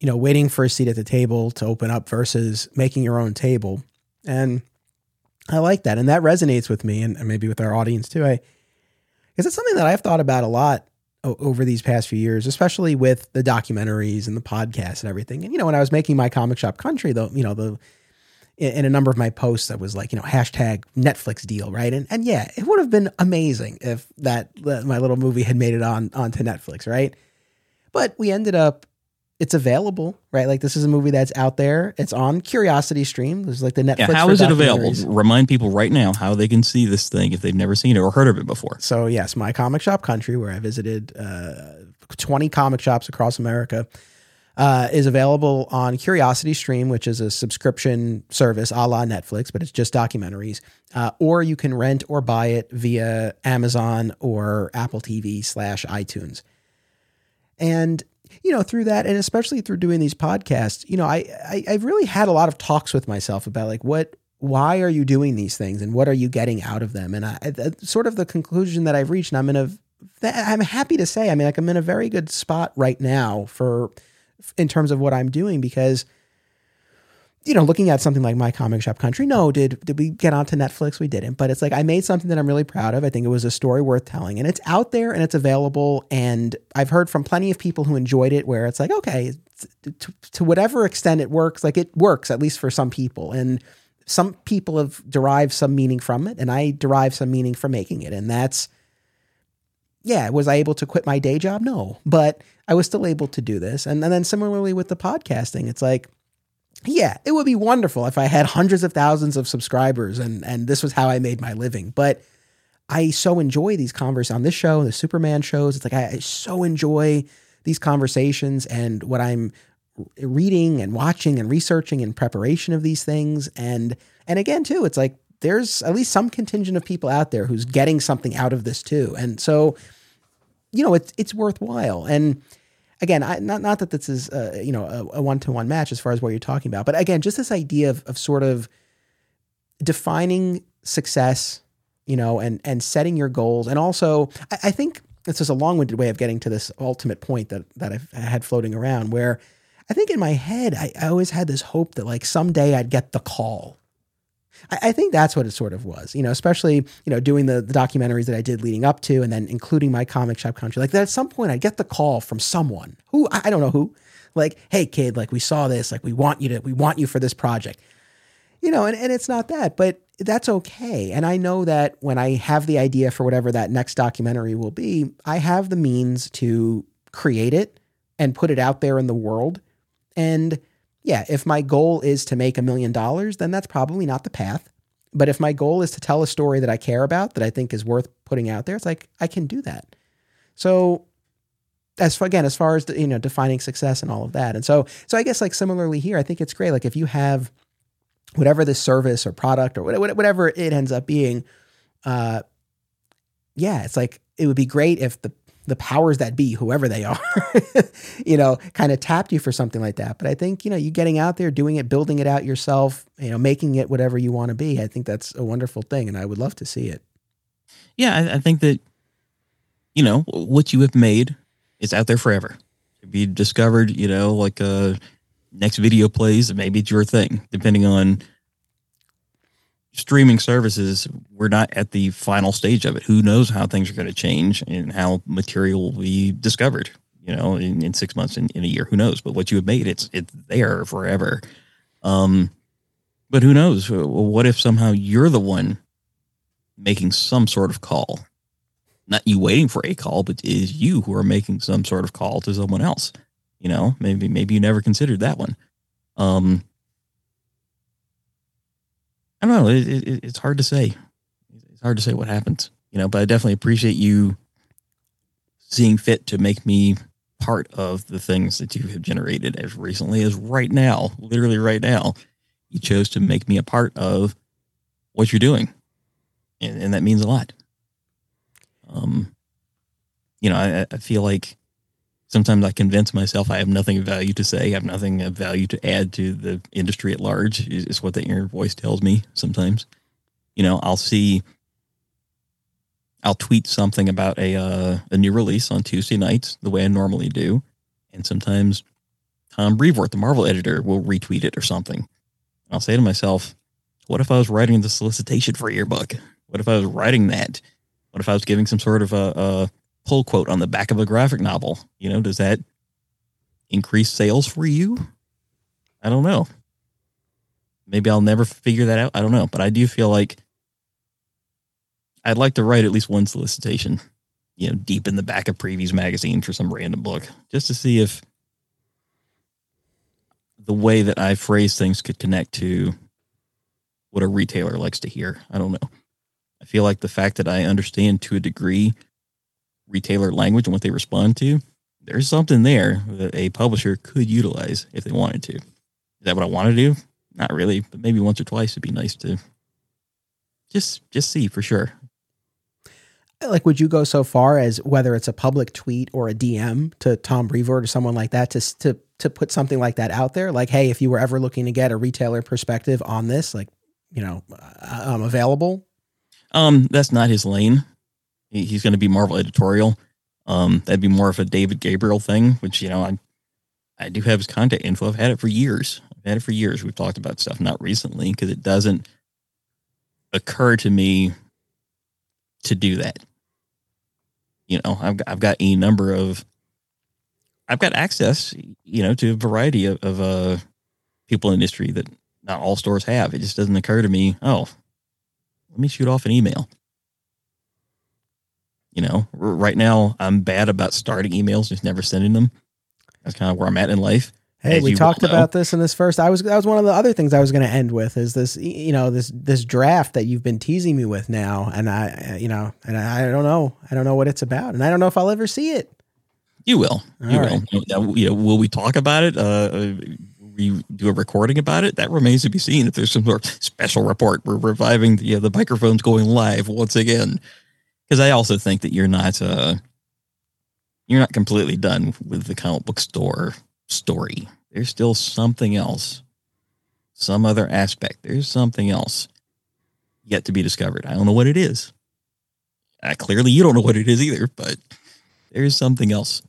you know, waiting for a seat at the table to open up versus making your own table. And I like that. And that resonates with me and, maybe with our audience too. I, because it's something that I've thought about a lot over these past few years, especially with the documentaries and the podcasts and everything. And you know, when I was making my comic shop country, though, you know, the in a number of my posts that was like, you know, hashtag Netflix deal, right? And and yeah, it would have been amazing if that my little movie had made it on onto Netflix, right? But we ended up it's available, right? Like this is a movie that's out there. It's on Curiosity Stream. There's like the Netflix. Yeah, how is it available? Remind people right now how they can see this thing if they've never seen it or heard of it before. So yes, my comic shop country, where I visited uh, 20 comic shops across America, uh, is available on Curiosity Stream, which is a subscription service a la Netflix, but it's just documentaries. Uh, or you can rent or buy it via Amazon or Apple TV slash iTunes. And you know, through that, and especially through doing these podcasts, you know, I, I I've really had a lot of talks with myself about like what why are you doing these things and what are you getting out of them? And I, I sort of the conclusion that I've reached, and I'm in a I'm happy to say, I mean, like I'm in a very good spot right now for in terms of what I'm doing because you know, looking at something like my comic shop country, no, did did we get onto Netflix? We didn't, but it's like I made something that I'm really proud of. I think it was a story worth telling, and it's out there and it's available. And I've heard from plenty of people who enjoyed it, where it's like, okay, to, to whatever extent it works, like it works at least for some people, and some people have derived some meaning from it, and I derive some meaning from making it, and that's yeah. Was I able to quit my day job? No, but I was still able to do this, and, and then similarly with the podcasting, it's like yeah, it would be wonderful if I had hundreds of thousands of subscribers and and this was how I made my living. But I so enjoy these conversations on this show, the Superman shows. It's like I, I so enjoy these conversations and what I'm reading and watching and researching in preparation of these things. And and again, too, it's like there's at least some contingent of people out there who's getting something out of this too. And so, you know, it's it's worthwhile. And again, I, not not that this is you know a one to one match as far as what you're talking about, but again, just this idea of of sort of defining success, you know, and and setting your goals, and also I, I think this is a long winded way of getting to this ultimate point that that I've had floating around where. I think in my head, I, I always had this hope that like someday I'd get the call, I, I, think that's what it sort of was, you know, especially, you know, doing the, the documentaries that I did leading up to and then including my comic shop country. Like that at some point I get the call from someone who I, don't know who, like, hey kid, like we saw this, like we want you to, we want you for this project. You know, and, and it's not that, but that's okay. And I know that when I have the idea for whatever that next documentary will be, I have the means to create it and put it out there in the world. And yeah, if my goal is to make a million dollars, then that's probably not the path. But if my goal is to tell a story that I care about, that I think is worth putting out there, it's like I can do that. So as far, again, as far as you know, defining success and all of that, and so so I guess like similarly here, I think it's great. Like if you have whatever this service or product or whatever it ends up being, uh, yeah, it's like it would be great if the the powers that be, whoever they are, you know, kind of tapped you for something like that. But I think, you know, you getting out there, doing it, building it out yourself, you know, making it whatever you want to be, I think that's a wonderful thing. And I would love to see it. Yeah. I, I think that, you know, what you have made is out there forever to be discovered, you know, like uh, next video plays, maybe it's your thing, depending on streaming services, we're not at the final stage of it. Who knows how things are going to change and how material will be discovered, you know, in, in six months, in, in a year, who knows? But what you have made, it's it's there forever. Um, but who knows? What if somehow you're the one making some sort of call? Not you waiting for a call, but is you who are making some sort of call to someone else. You know, maybe maybe you never considered that one. Um, I don't know. It, it, it's hard to say. It's hard to say what happens, you know. But I definitely appreciate you seeing fit to make me part of the things that you have generated as recently as right now, literally right now. You chose to make me a part of what you're doing, and, and that means a lot. Um, you know, I, I feel like sometimes I convince myself I have nothing of value to say, I have nothing of value to add to the industry at large, is, is what the inner voice tells me sometimes. You know, I'll see, I'll tweet something about a, uh, a new release on Tuesday nights the way I normally do. And sometimes Tom Brevoort, the Marvel editor, will retweet it or something. I'll say to myself, what if I was writing the solicitation for your book? What if I was writing that? What if I was giving some sort of a, a pull quote on the back of a graphic novel. You know, does that increase sales for you? I don't know. Maybe I'll never figure that out. I don't know. But I do feel like I'd like to write at least one solicitation, you know, deep in the back of Previews magazine for some random book, just to see if the way that I phrase things could connect to what a retailer likes to hear. I don't know. I feel like the fact that I understand to a degree retailer language and what they respond to, there's something there that a publisher could utilize if they wanted to. Is that what I want to do? Not really, but maybe once or twice would be nice to just just see for sure. Like, would you go so far as whether it's a public tweet or a DM to Tom Brevoort or someone like that to to to put something like that out there? Like, hey, if you were ever looking to get a retailer perspective on this, like, you know, I'm available. Um, that's not his lane he's going to be Marvel editorial. Um, that'd be more of a David Gabriel thing, which you know I I do have his contact info. I've had it for years. I've had it for years. We've talked about stuff, not recently, because it doesn't occur to me to do that. You know, I've got, I've got a number of I've got access, you know, to a variety of, of uh, people in industry that not all stores have. It just doesn't occur to me. Oh, let me shoot off an email. You know, right now I'm bad about starting emails, just never sending them. That's kind of where I'm at in life. Hey, we talked about this in this first. I was that was one of the other things I was going to end with is this you know this this draft that you've been teasing me with now, and I you know and I, I don't know I don't know what it's about, and I don't know if I'll ever see it. You will. All you right. will. You know, will we talk about it? Uh, we do a recording about it. That remains to be seen. If there's some sort of special report, we're reviving the uh, the microphones going live once again because I also think that you're not uh you're not completely done with the comic book store story. There's still something else, some other aspect. There's something else yet to be discovered. I don't know what it is. Uh, clearly, you don't know what it is either, but there's something else.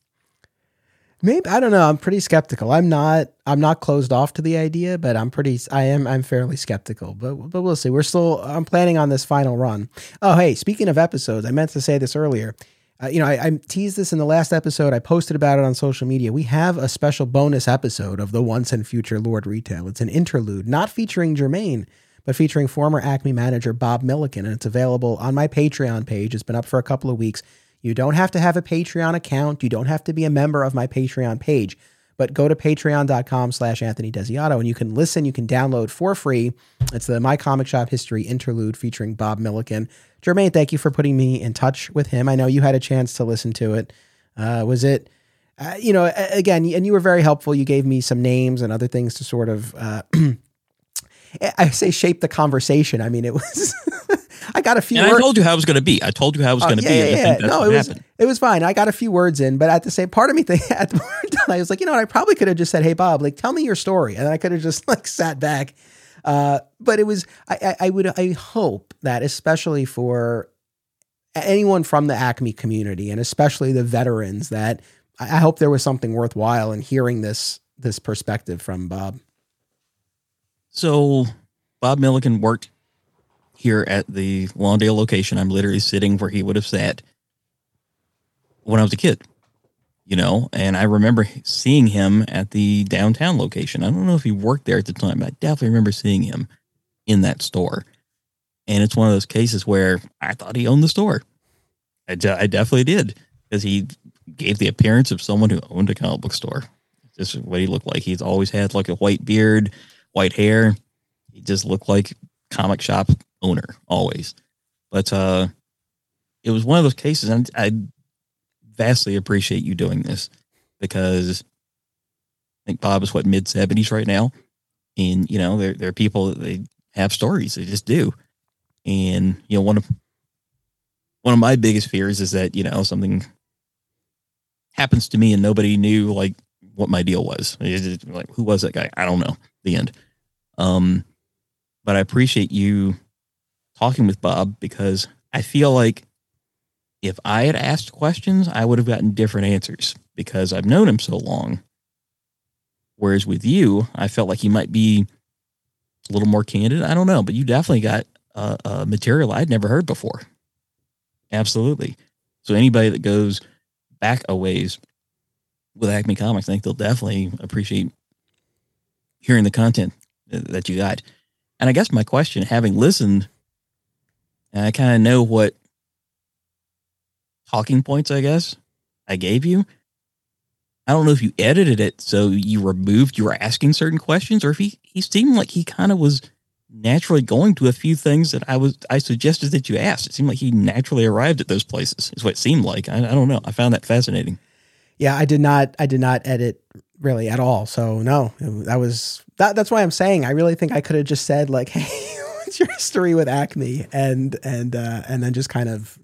Maybe I don't know. I'm pretty skeptical. I'm not. I'm not closed off to the idea, but I'm pretty. I am. I'm fairly skeptical. But but we'll see. We're still. I'm planning on this final run. Oh hey, speaking of episodes, I meant to say this earlier. Uh, you know, I, I teased this in the last episode. I posted about it on social media. We have a special bonus episode of the Once and Future Lord Retail. It's an interlude, not featuring Jermaine, but featuring former Acme manager Bob Milliken, and it's available on my Patreon page. It's been up for a couple of weeks. You don't have to have a Patreon account. You don't have to be a member of my Patreon page. But go to patreon.com slash Anthony Desiato and you can listen, you can download for free. It's the My Comic Shop History interlude featuring Bob Milliken. Jermaine, thank you for putting me in touch with him. I know you had a chance to listen to it. Uh, was it, uh, you know, again, and you were very helpful. You gave me some names and other things to sort of, uh, I say shape the conversation. I mean, it was I got a few. And words. I told you how it was going to be. I told you how it was uh, going to yeah, be. Yeah, yeah. no, it was happened. it was fine. I got a few words in, but at the same part of me, thing, at the time, I was like, you know, what, I probably could have just said, "Hey, Bob, like, tell me your story," and I could have just like sat back. Uh, but it was. I, I, I would. I hope that, especially for anyone from the Acme community, and especially the veterans, that I, I hope there was something worthwhile in hearing this this perspective from Bob. So, Bob Milliken worked here at the Lawndale location. I'm literally sitting where he would have sat when I was a kid, you know, and I remember seeing him at the downtown location. I don't know if he worked there at the time, but I definitely remember seeing him in that store. And it's one of those cases where I thought he owned the store. I, de- I definitely did because he gave the appearance of someone who owned a comic book store. This is what he looked like. He's always had like a white beard, white hair. He just looked like comic shop owner always. But uh, it was one of those cases, and I vastly appreciate you doing this because I think Bob is what mid seventies right now, and you know there there are people that they have stories they just do, and you know one of one of my biggest fears is that you know something happens to me and nobody knew like what my deal was. Like who was that guy? I don't know. The end. Um, but I appreciate you talking with Bob because I feel like if I had asked questions, I would have gotten different answers because I've known him so long. Whereas with you, I felt like he might be a little more candid. I don't know, but you definitely got uh, uh, material I'd never heard before. Absolutely. So anybody that goes back a ways with Acme Comics, I think they'll definitely appreciate hearing the content that you got. And I guess my question, having listened, and I kind of know what talking points, I guess, I gave you. I don't know if you edited it so you removed you were asking certain questions, or if he, he seemed like he kind of was naturally going to a few things that I was I suggested that you asked. It seemed like he naturally arrived at those places. Is what it seemed like. I, I don't know. I found that fascinating. Yeah, I did not. I did not edit really at all. So no, that was that. That's why I'm saying I really think I could have just said like, "Hey, what's your history with Acme?" and and uh, and then just kind of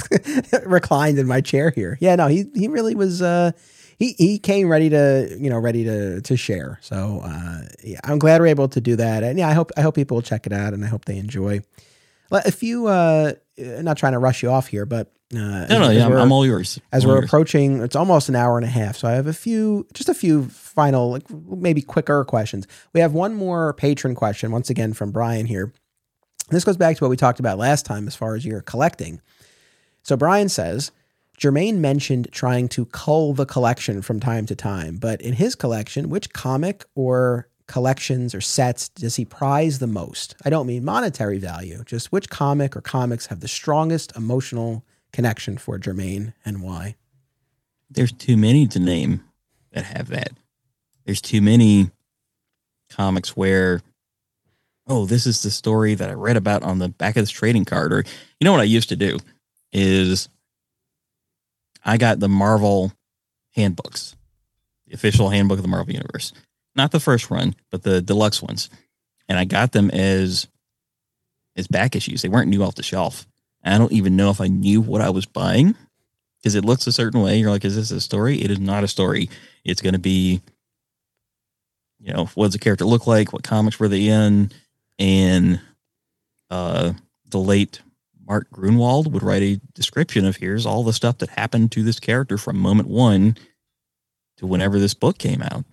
reclined in my chair here. Yeah, no, he he really was. Uh, he he came ready to you know ready to to share. So uh, yeah, I'm glad we're able to do that. And yeah, I hope I hope people will check it out, and I hope they enjoy. If you uh, not trying to rush you off here, but uh, no, no, yeah, I'm, I'm, all yours. As all we're yours. approaching, it's almost an hour and a half, so I have a few, just a few final, like maybe quicker questions. We have one more patron question, once again from Brian here. This goes back to what we talked about last time as far as your collecting. So Brian says, Jermaine mentioned trying to cull the collection from time to time, but in his collection, which comic or collections or sets does he prize the most? I don't mean monetary value, just which comic or comics have the strongest emotional connection for Jermaine and why? There's too many to name that have that. There's too many comics where, oh, this is the story that I read about on the back of this trading card. Or, you know what I used to do is I got the Marvel handbooks, the official handbook of the Marvel Universe. Not the first run, but the deluxe ones. And I got them as as back issues. They weren't new off the shelf. I don't even know if I knew what I was buying because it looks a certain way. You're like, is this a story? It is not a story. It's going to be, you know, what does the character look like? What comics were they in? And uh, the late Mark Gruenwald would write a description of here's all the stuff that happened to this character from moment one to whenever this book came out.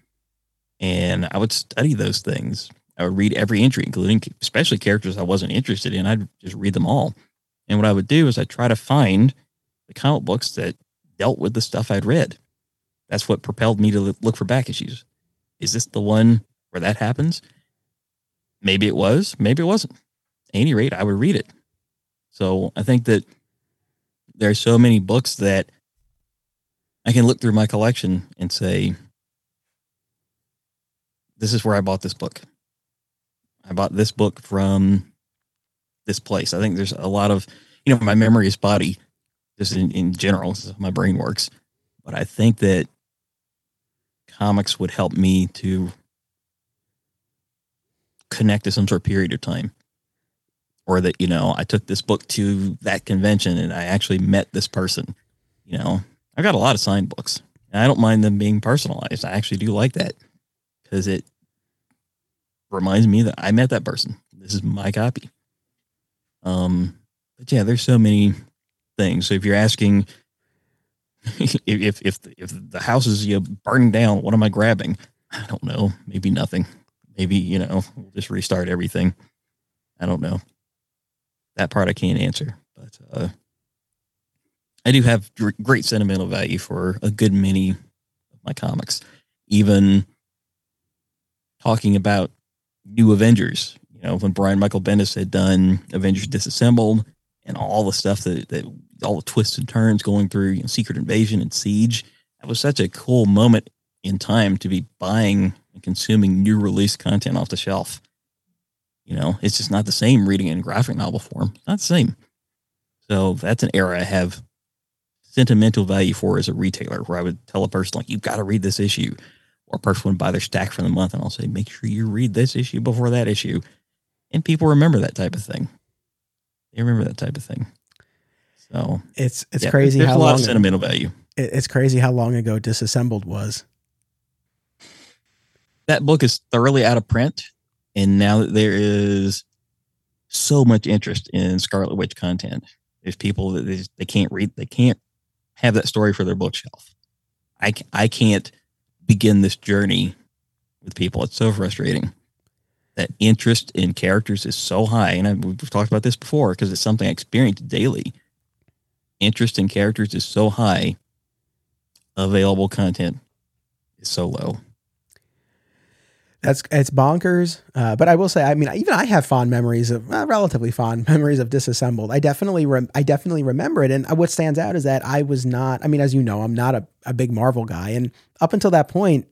And I would study those things. I would read every entry, including especially characters I wasn't interested in. I'd just read them all. And what I would do is I'd try to find the comic books that dealt with the stuff I'd read. That's what propelled me to look for back issues. Is this the one where that happens? Maybe it was, maybe it wasn't. At any rate, I would read it. So I think that there are so many books that I can look through my collection and say, this is where I bought this book. I bought this book from this place. I think there's a lot of, you know, my memory is body, just in, in general, my brain works. But I think that comics would help me to connect to some sort of period of time. Or that, you know, I took this book to that convention and I actually met this person. You know, I've got a lot of signed books. And I don't mind them being personalized. I actually do like that because it reminds me that I met that person. This is my copy. Um, but yeah, there's so many things. So if you're asking if if if the house is you know, burning down, what am I grabbing? I don't know. Maybe nothing. Maybe you know we'll just restart everything. I don't know. that part I can't answer. But uh, I do have great sentimental value for a good many of my comics. Even talking about new Avengers, you know, when Brian Michael Bendis had done Avengers Disassembled and all the stuff that, that all the twists and turns going through you know, Secret Invasion and Siege, that was such a cool moment in time to be buying and consuming new release content off the shelf. You know, it's just not the same reading in graphic novel form. Not the same. So that's an era I have sentimental value for as a retailer, where I would tell a person like, "You've got to read this issue," or a person would buy their stack for the month, and I'll say, "Make sure you read this issue before that issue," and people remember that type of thing. They remember that type of thing. So it's it's yeah, crazy there's how a lot long of sentimental value. It's crazy how long ago Disassembled was. That book is thoroughly out of print, and now that there is so much interest in Scarlet Witch content, there's people that they, they can't read, they can't have that story for their bookshelf. I I can't begin this journey with people. It's so frustrating. That interest in characters is so high, and I, we've talked about this before because it's something I experience daily. Interest in characters is so high. Available content is so low. That's it's bonkers. Uh, but I will say, I mean, even I have fond memories of relatively fond memories of Disassembled. I definitely, I definitely remember it. And what stands out is that I was not. I mean, as you know, I'm not a, a big Marvel guy, and up until that point,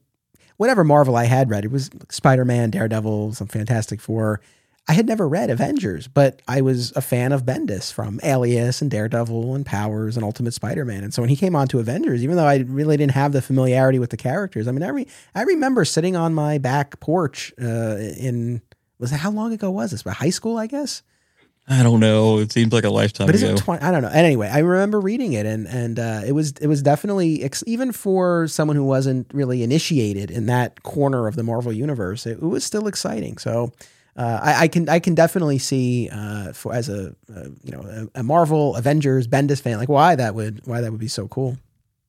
whatever Marvel I had read, it was Spider Man, Daredevil, some Fantastic Four. I had never read Avengers, but I was a fan of Bendis from Alias and Daredevil and Powers and Ultimate Spider-Man. And so when he came on to Avengers, even though I really didn't have the familiarity with the characters, I mean, I, re- I remember sitting on my back porch uh, in was it how long ago was this? About high school, I guess. I don't know. It seems like a lifetime but is it 20? I don't know. And anyway, I remember reading it, and and uh, it was it was definitely even for someone who wasn't really initiated in that corner of the Marvel universe, it, it was still exciting. So uh, I, I, can I can definitely see uh, for as a uh, you know a, a, Marvel Avengers Bendis fan like why that would why that would be so cool.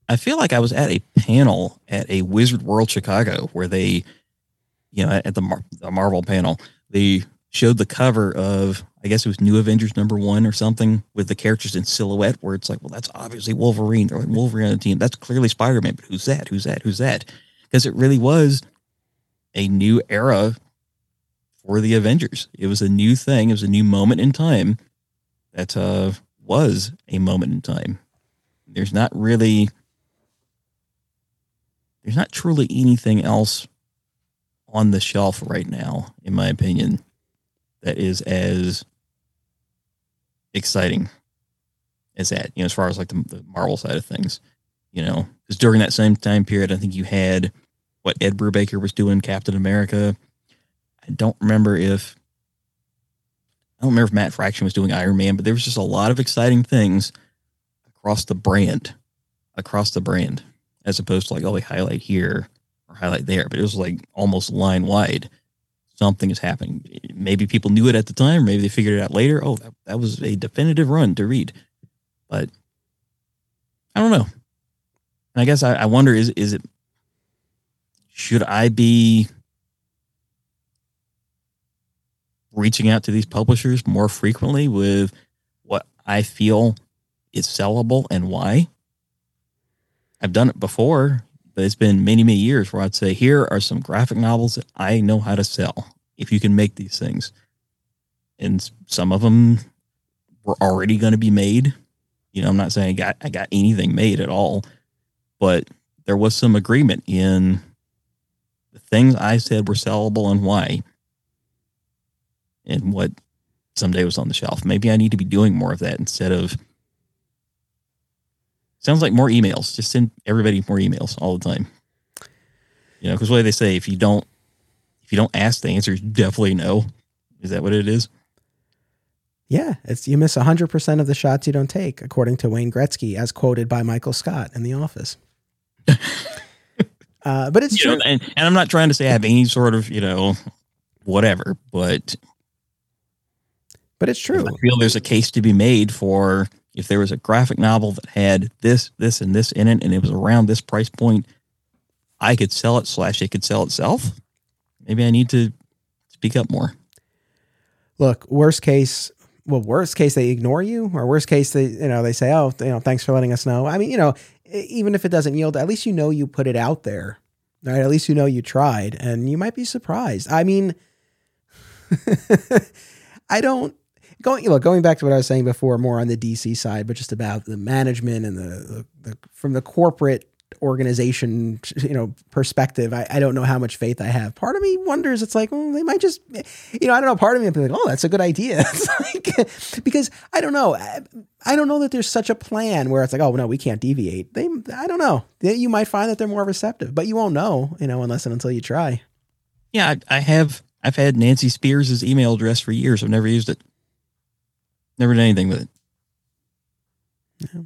I feel like I was at a panel at a Wizard World Chicago where they, you know, at the, Mar- the Marvel panel, they showed the cover of I guess it was New Avengers number one or something with the characters in silhouette where it's like, well, that's obviously Wolverine. They're like Wolverine on the team. That's clearly Spider Man, but who's that? Who's that? Who's that? Because it really was a new era for the Avengers. It was a new thing. It was a new moment in time that uh, was a moment in time. There's not really, there's not truly anything else on the shelf right now, in my opinion, that is as exciting as that. You know, as far as like the, the Marvel side of things, you know, because during that same time period, I think you had what Ed Brubaker was doing, Captain America I don't remember if I don't remember if Matt Fraction was doing Iron Man, but there was just a lot of exciting things across the brand, across the brand, as opposed to like, oh, we highlight here or highlight there. But it was like almost line wide. Something is happening. Maybe people knew it at the time, maybe they figured it out later. Oh, that, that was a definitive run to read. But I don't know. And I guess I, I wonder is is it should I be reaching out to these publishers more frequently with what I feel is sellable and why. I've done it before, but it's been many, many years where I'd say, here are some graphic novels that I know how to sell if you can make these things. And some of them were already going to be made. You know, I'm not saying I got I got anything made at all, but there was some agreement in the things I said were sellable and why and what someday was on the shelf. Maybe I need to be doing more of that instead of. Sounds like more emails. Just send everybody more emails all the time. You know, because what do they say? If you don't, if you don't ask, the answer is definitely no. Is that what it is? Yeah, it's you miss hundred percent of the shots you don't take, according to Wayne Gretzky, as quoted by Michael Scott in The Office. uh, but it's you true, know, and, and I'm not trying to say I have any sort of you know whatever, but but it's true. I feel there's a case to be made for if there was a graphic novel that had this, this, and this in it, and it was around this price point, I could sell it slash it could sell itself. Maybe I need to speak up more. Look, worst case, well, worst case they ignore you, or worst case they you know they say, oh, you know, thanks for letting us know. I mean, you know, even if it doesn't yield, at least you know you put it out there, right? At least you know you tried, and you might be surprised. I mean, I don't going look going back to what I was saying before, more on the DC side, but just about the management and the, the, the from the corporate organization, you know, perspective, I, I, don't know how much faith I have. Part of me wonders, it's like, well, they might just, you know, I don't know. Part of me would be like, oh, that's a good idea. like, because I don't know. I, I, don't know that there's such a plan where it's like, oh, no, we can't deviate. They, I don't know. You might find that they're more receptive, but you won't know, you know, unless and until you try. Yeah, I, I have. I've had Nancy Spears' email address for years. I've never used it. Never did anything with it. Yeah.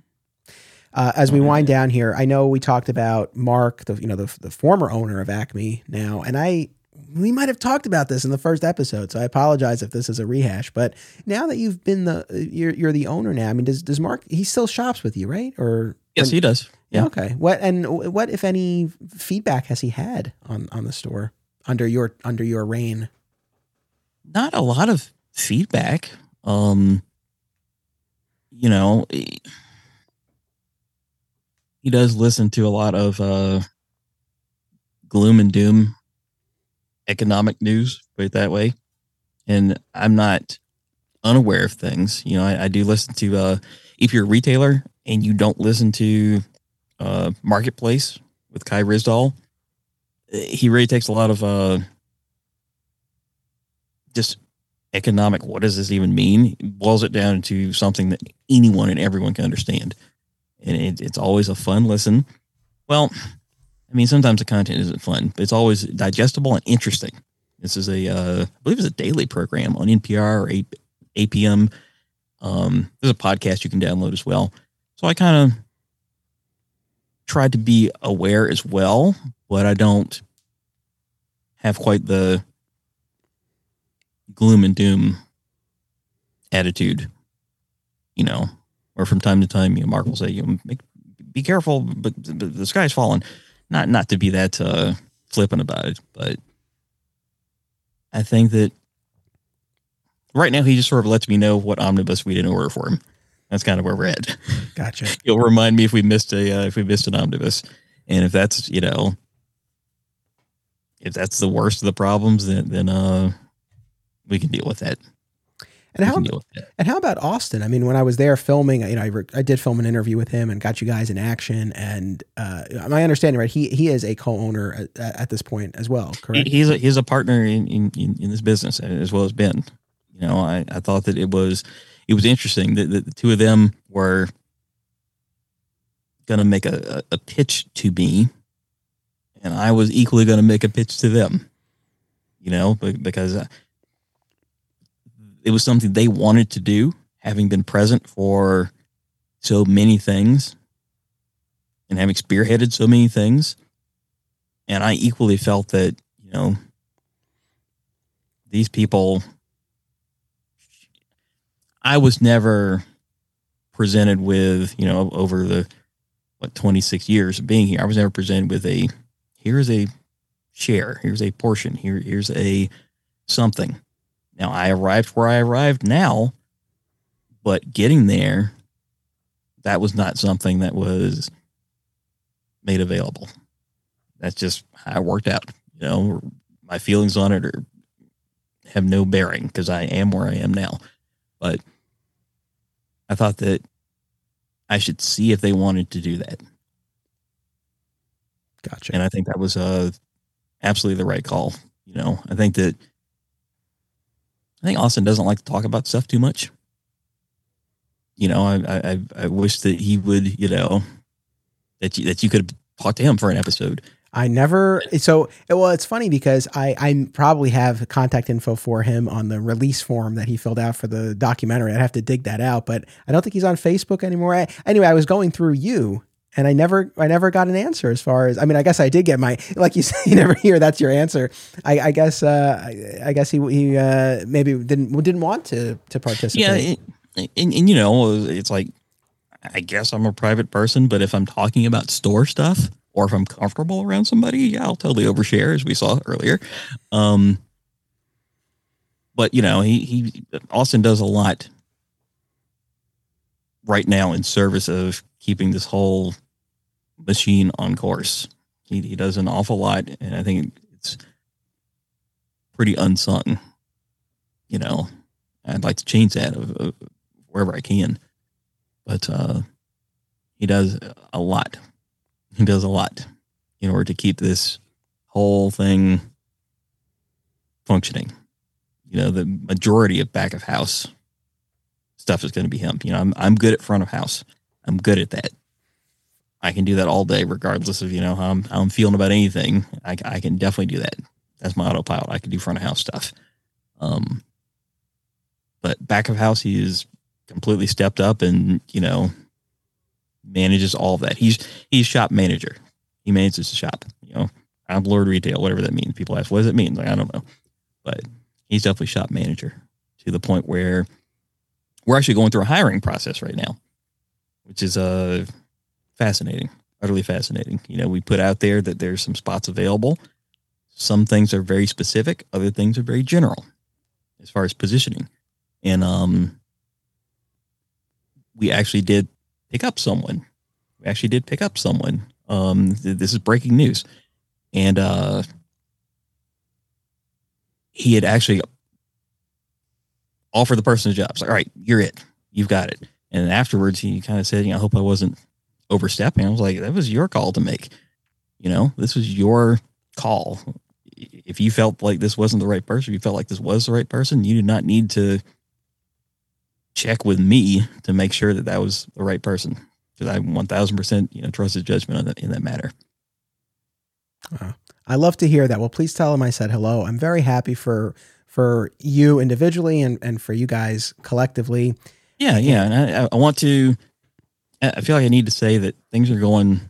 Uh, as we wind down here, I know we talked about Mark, the you know the, the former owner of Acme now, and I we might have talked about this in the first episode, so I apologize if this is a rehash. But now that you've been the you're you're the owner now, I mean, does does Mark he still shops with you, right? Or yes, he does. Yeah. Okay. What and what if any feedback has he had on on the store under your under your reign? Not a lot of feedback. Um, you know. He, does listen to a lot of uh, gloom and doom economic news, put it that way. And I'm not unaware of things. You know, I, I do listen to uh, if you're a retailer and you don't listen to uh, Marketplace with Kai Ryssdal, he really takes a lot of uh, just economic. What does this even mean? He boils it down to something that anyone and everyone can understand and it, it's always a fun listen. Well, I mean, sometimes the content isn't fun, but it's always digestible and interesting. This is a, uh, I believe it's a daily program on NPR or 8, 8 p.m. Um, there's a podcast you can download as well. So I kind of tried to be aware as well, but I don't have quite the gloom and doom attitude, you know, or from time to time, you know, Mark will say, "You know, make, be careful, but, but, the sky's falling." Not not to be that uh, flippant about it, but I think that right now he just sort of lets me know what omnibus we didn't order for him. That's kind of where we're at. Gotcha. He'll remind me if we missed a uh, if we missed an omnibus, and if that's you know if that's the worst of the problems, then then uh we can deal with it. And how and how about Austin? I mean, when I was there filming, you know, I, re- I did film an interview with him and got you guys in action. And uh, my understanding, right, he he is a co-owner at, at this point as well, correct? He's a, he's a partner in, in, in this business as well as Ben. You know, I, I thought that it was it was interesting that, that the two of them were going to make a, a pitch to me, and I was equally going to make a pitch to them. You know, because it was something they wanted to do, having been present for so many things and having spearheaded so many things. And I equally felt that, you know, these people, I was never presented with, you know, over the, what, 26 years of being here, I was never presented with a, here's a share, here's a portion, here, here's a something. Now I arrived where I arrived now, but getting there, that was not something that was made available. That's just how it worked out. You know, my feelings on it are have no bearing because I am where I am now. But I thought that I should see if they wanted to do that. Gotcha. And I think that was uh, absolutely the right call. You know, I think that I think Austin doesn't like to talk about stuff too much. You know, I I, I wish that he would, you know, that you that you could talk to him for an episode. I never. So well, it's funny because I I probably have contact info for him on the release form that he filled out for the documentary. I'd have to dig that out, but I don't think he's on Facebook anymore. I, anyway, I was going through you and I never I never got an answer as far as I mean I guess I did get my like you say you never hear that's your answer. I, I guess uh, I, I, guess he he uh, maybe didn't didn't want to to participate. Yeah and, and, and, you know it's like I guess I'm a private person but if I'm talking about store stuff or if I'm comfortable around somebody yeah I'll totally overshare as we saw earlier. Um but you know he he Austin does a lot right now in service of keeping this whole machine on course. He, he does an awful lot, and I think it's pretty unsung. You know, I'd like to change that of, of wherever I can, but uh, he does a lot. He does a lot in order to keep this whole thing functioning. You know, the majority of back of house stuff is going to be him. You know, I'm I'm good at front of house. I'm good at that. I can do that all day, regardless of you know how I'm, how I'm feeling about anything. I, I can definitely do that. That's my autopilot. I can do front of house stuff. Um, but back of house, he is completely stepped up and you know manages all of that. He's he's shop manager. He manages the shop. You know, I'm Lord Retail, whatever that means. People ask, what does it mean? Like I don't know, but he's definitely shop manager to the point where we're actually going through a hiring process right now, which is uh fascinating, utterly fascinating. You know, we put out there that there's some spots available. Some things are very specific, other things are very general as far as positioning. And um we actually did pick up someone. We actually did pick up someone. Um th- this is breaking news. And uh he had actually offered the person a job. It's like, all right, you're it. You've got it. And afterwards he kind of said, you know, I hope I wasn't overstepping. I was like, that was your call to make. You know, this was your call. If you felt like this wasn't the right person, if you felt like this was the right person, you did not need to check with me to make sure that that was the right person. Because I 1000% you know trust his judgment on that, in that matter. Uh, I love to hear that. Well, please tell him I said hello. I'm very happy for for you individually and and for you guys collectively. Yeah, yeah, and I, I want to. I feel like I need to say that things are going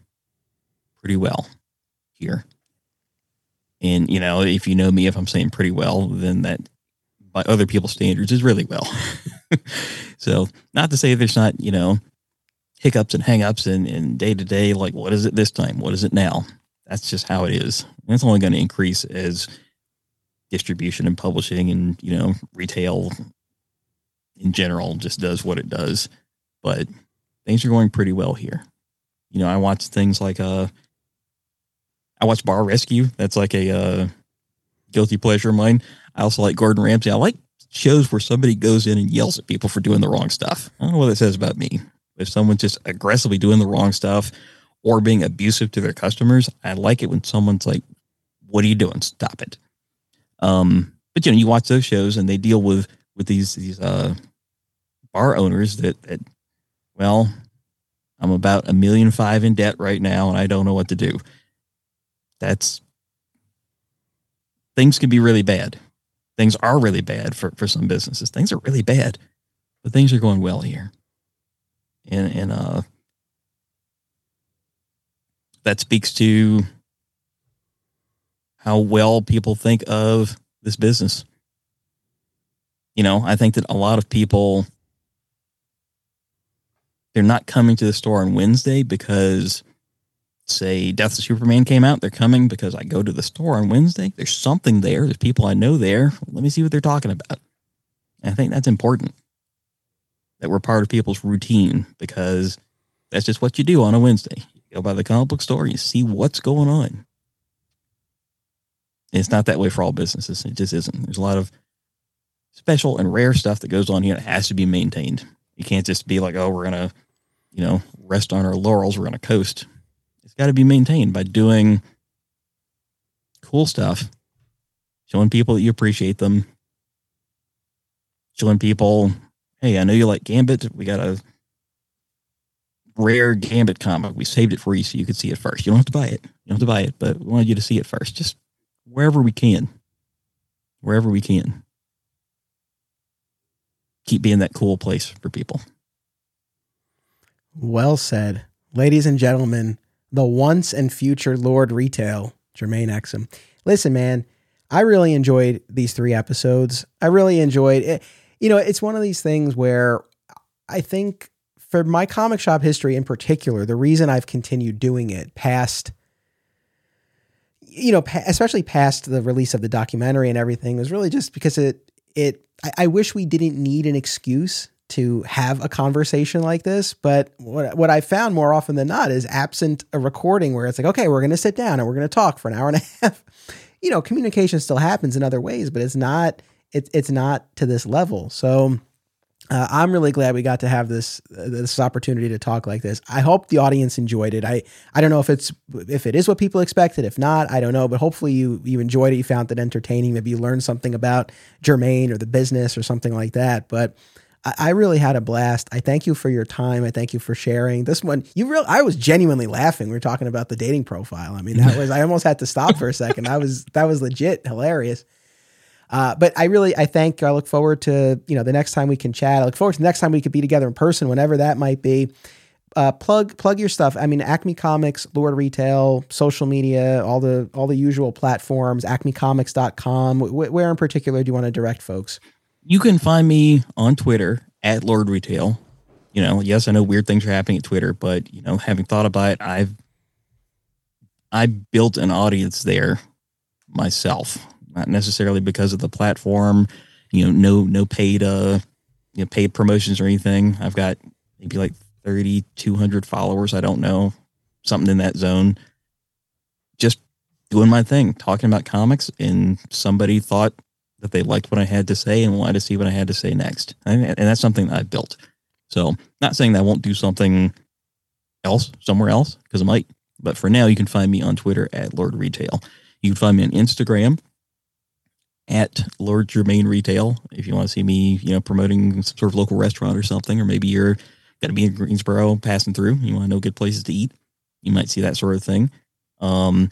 pretty well here. And you know, if you know me, if I'm saying pretty well, then that by other people's standards is really well. so, not to say there's not you know hiccups and hangups and and day to day like what is it this time? What is it now? That's just how it is. And it's only going to increase as distribution and publishing and you know retail in general just does what it does. But things are going pretty well here. You know, I watch things like uh I watch Bar Rescue. That's like a uh guilty pleasure of mine. I also like Gordon Ramsay. I like shows where somebody goes in and yells at people for doing the wrong stuff. I don't know what it says about me. If someone's just aggressively doing the wrong stuff or being abusive to their customers, I like it when someone's like, "What are you doing? Stop it." Um, but you know, you watch those shows and they deal with with these these uh, bar owners that that well, I'm about a million five in debt right now, and I don't know what to do. That's things can be really bad. Things are really bad for, for some businesses. Things are really bad, but things are going well here. And and uh that speaks to how well people think of this business. You know, I think that a lot of people they're not coming to the store on Wednesday because say Death of Superman came out, they're coming because I go to the store on Wednesday. There's something there. There's people I know there. Let me see what they're talking about. And I think that's important that we're part of people's routine because that's just what you do on a Wednesday. You go by the comic book store, you see what's going on. It's not that way for all businesses. It just isn't. There's a lot of special and rare stuff that goes on here that has to be maintained. You can't just be like, oh, we're going to, you know, rest on our laurels. We're going to coast. It's got to be maintained by doing cool stuff, showing people that you appreciate them, showing people, hey, I know you like Gambit. We got a rare Gambit comic. We saved it for you so you could see it first. You don't have to buy it. You don't have to buy it, but we wanted you to see it first. Just wherever we can. Wherever we can. Keep being that cool place for people. Well said. Ladies and gentlemen, the once and future Lord Retail, Jermaine Exum. Listen, man, I really enjoyed these three episodes. I really enjoyed it. You know, it's one of these things where I think for my comic shop history in particular, the reason I've continued doing it past, you know, especially past the release of the documentary and everything, was really just because it, it, I wish we didn't need an excuse to have a conversation like this. But what what I found more often than not is absent a recording where it's like, okay, we're going to sit down and we're going to talk for an hour and a half. You know, communication still happens in other ways, but it's not it's it's not to this level. So uh, I'm really glad we got to have this uh, this opportunity to talk like this. I hope the audience enjoyed it. I I don't know if it's if it is what people expected. If not, I don't know. But hopefully you you enjoyed it. You found it entertaining. Maybe you learned something about Jermaine or the business or something like that. But I, really had a blast. I thank you for your time. I thank you for sharing this one. You real I was genuinely laughing. We were talking about the dating profile. I mean that was I almost had to stop for a second. I was that was legit hilarious. Uh, but I really, I thank, I look forward to, you know, the next time we can chat. I look forward to the next time we could be together in person, whenever that might be. Uh, plug, plug your stuff. I mean, Acme Comics, Lord Retail, social media, all the, all the usual platforms, acmecomics.com. W- where in particular do you want to direct folks? You can find me on Twitter at Lord Retail. You know, yes, I know weird things are happening at Twitter, but you know, having thought about it, I've, I built an audience there myself not necessarily because of the platform. You know, no no paid uh you know paid promotions or anything. I've got maybe like thirty two hundred followers. I don't know something in that zone. Just doing my thing, talking about comics, and somebody thought that they liked what I had to say and wanted to see what I had to say next, and, and that's something that I built. So, not saying that I won't do something else somewhere else because I might, but for now, you can find me on Twitter at Lord Retail. You can find me on Instagram at Lord Jermaine Retail if you want to see me, you know, promoting some sort of local restaurant or something, or maybe you're going to be in Greensboro passing through, you want to know good places to eat. You might see that sort of thing. Um,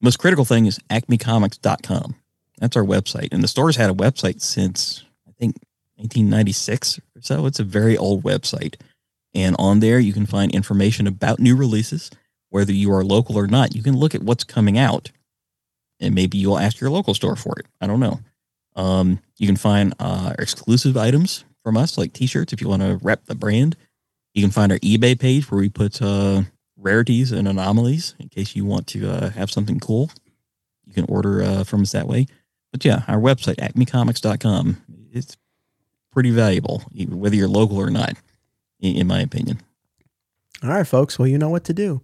most critical thing is acmecomics.com. That's our website. And the store's had a website since I think 1996 or so. It's a very old website. And on there, you can find information about new releases, whether you are local or not. You can look at what's coming out and maybe you'll ask your local store for it. I don't know. Um, you can find uh, exclusive items from us, like T-shirts, if you want to rep the brand. You can find our eBay page where we put uh, rarities and anomalies in case you want to uh, have something cool. You can order uh, from us that way. But yeah, our website, acmecomics.com, it's pretty valuable, whether you're local or not, in my opinion. All right, folks. Well, you know what to do.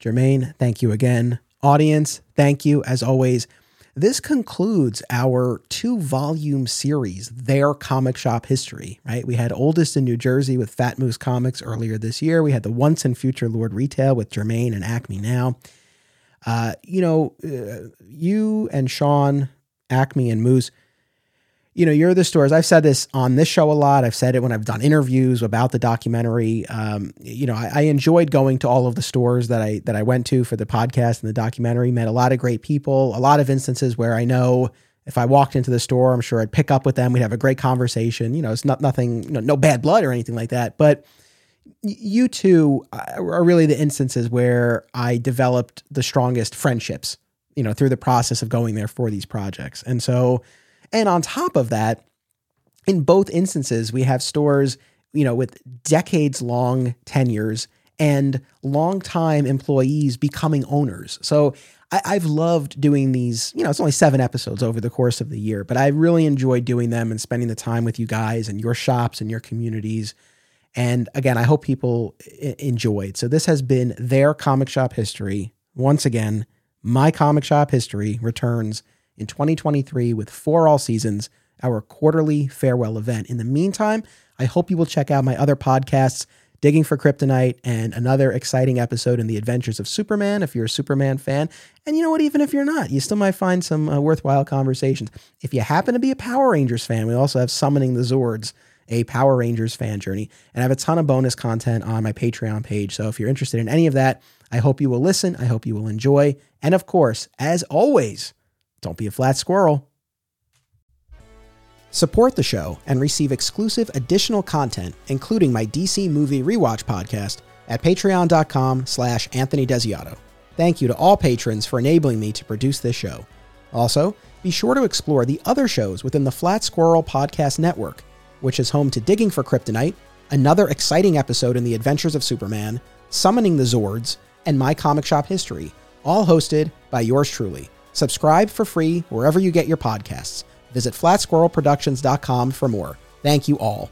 Jermaine, thank you again. Audience, thank you as always. This concludes our two volume series, Their Comic Shop History, right? We had Oldest in New Jersey with Fat Moose Comics earlier this year. We had the Once and Future Lord Retail with Jermaine and Acme Now. Uh, you know, uh, you and Sean, Acme and Moose, you know, you're the stores. I've said this on this show a lot. I've said it when I've done interviews about the documentary. Um, you know, I, I, enjoyed going to all of the stores that I that I went to for the podcast and the documentary. Met a lot of great people. A lot of instances where I know if I walked into the store, I'm sure I'd pick up with them. We'd have a great conversation. You know, it's not nothing, you know, no bad blood or anything like that. But you two are really the instances where I developed the strongest friendships. You know, through the process of going there for these projects, and so and on top of that, in both instances, we have stores, you know, with decades long tenures and long-time employees becoming owners. So I, have loved doing these. You know, it's only seven episodes over the course of the year, but I really enjoyed doing them and spending the time with you guys and your shops and your communities. And again, I hope people I- enjoyed. So this has been their comic shop history. Once again, my comic shop history returns in 2023 with For All Seasons, our quarterly farewell event. In the meantime, I hope you will check out my other podcasts, Digging for Kryptonite, and another exciting episode in the Adventures of Superman if you're a Superman fan. And you know what? Even if you're not, you still might find some uh, worthwhile conversations. If you happen to be a Power Rangers fan, we also have Summoning the Zords, a Power Rangers fan journey. And I have a ton of bonus content on my Patreon page. So if you're interested in any of that, I hope you will listen. I hope you will enjoy. And of course, as always, don't be a flat squirrel. Support the show and receive exclusive additional content, including my DC movie rewatch podcast at patreon.com slash Anthony Desiato. Thank you to all patrons for enabling me to produce this show. Also, be sure to explore the other shows within the Flat Squirrel Podcast Network, which is home to Digging for Kryptonite, another exciting episode in the Adventures of Superman, Summoning the Zords, and My Comic Shop History, all hosted by yours truly. Subscribe for free wherever you get your podcasts. Visit flatsquirrelproductions.com for more. Thank you all.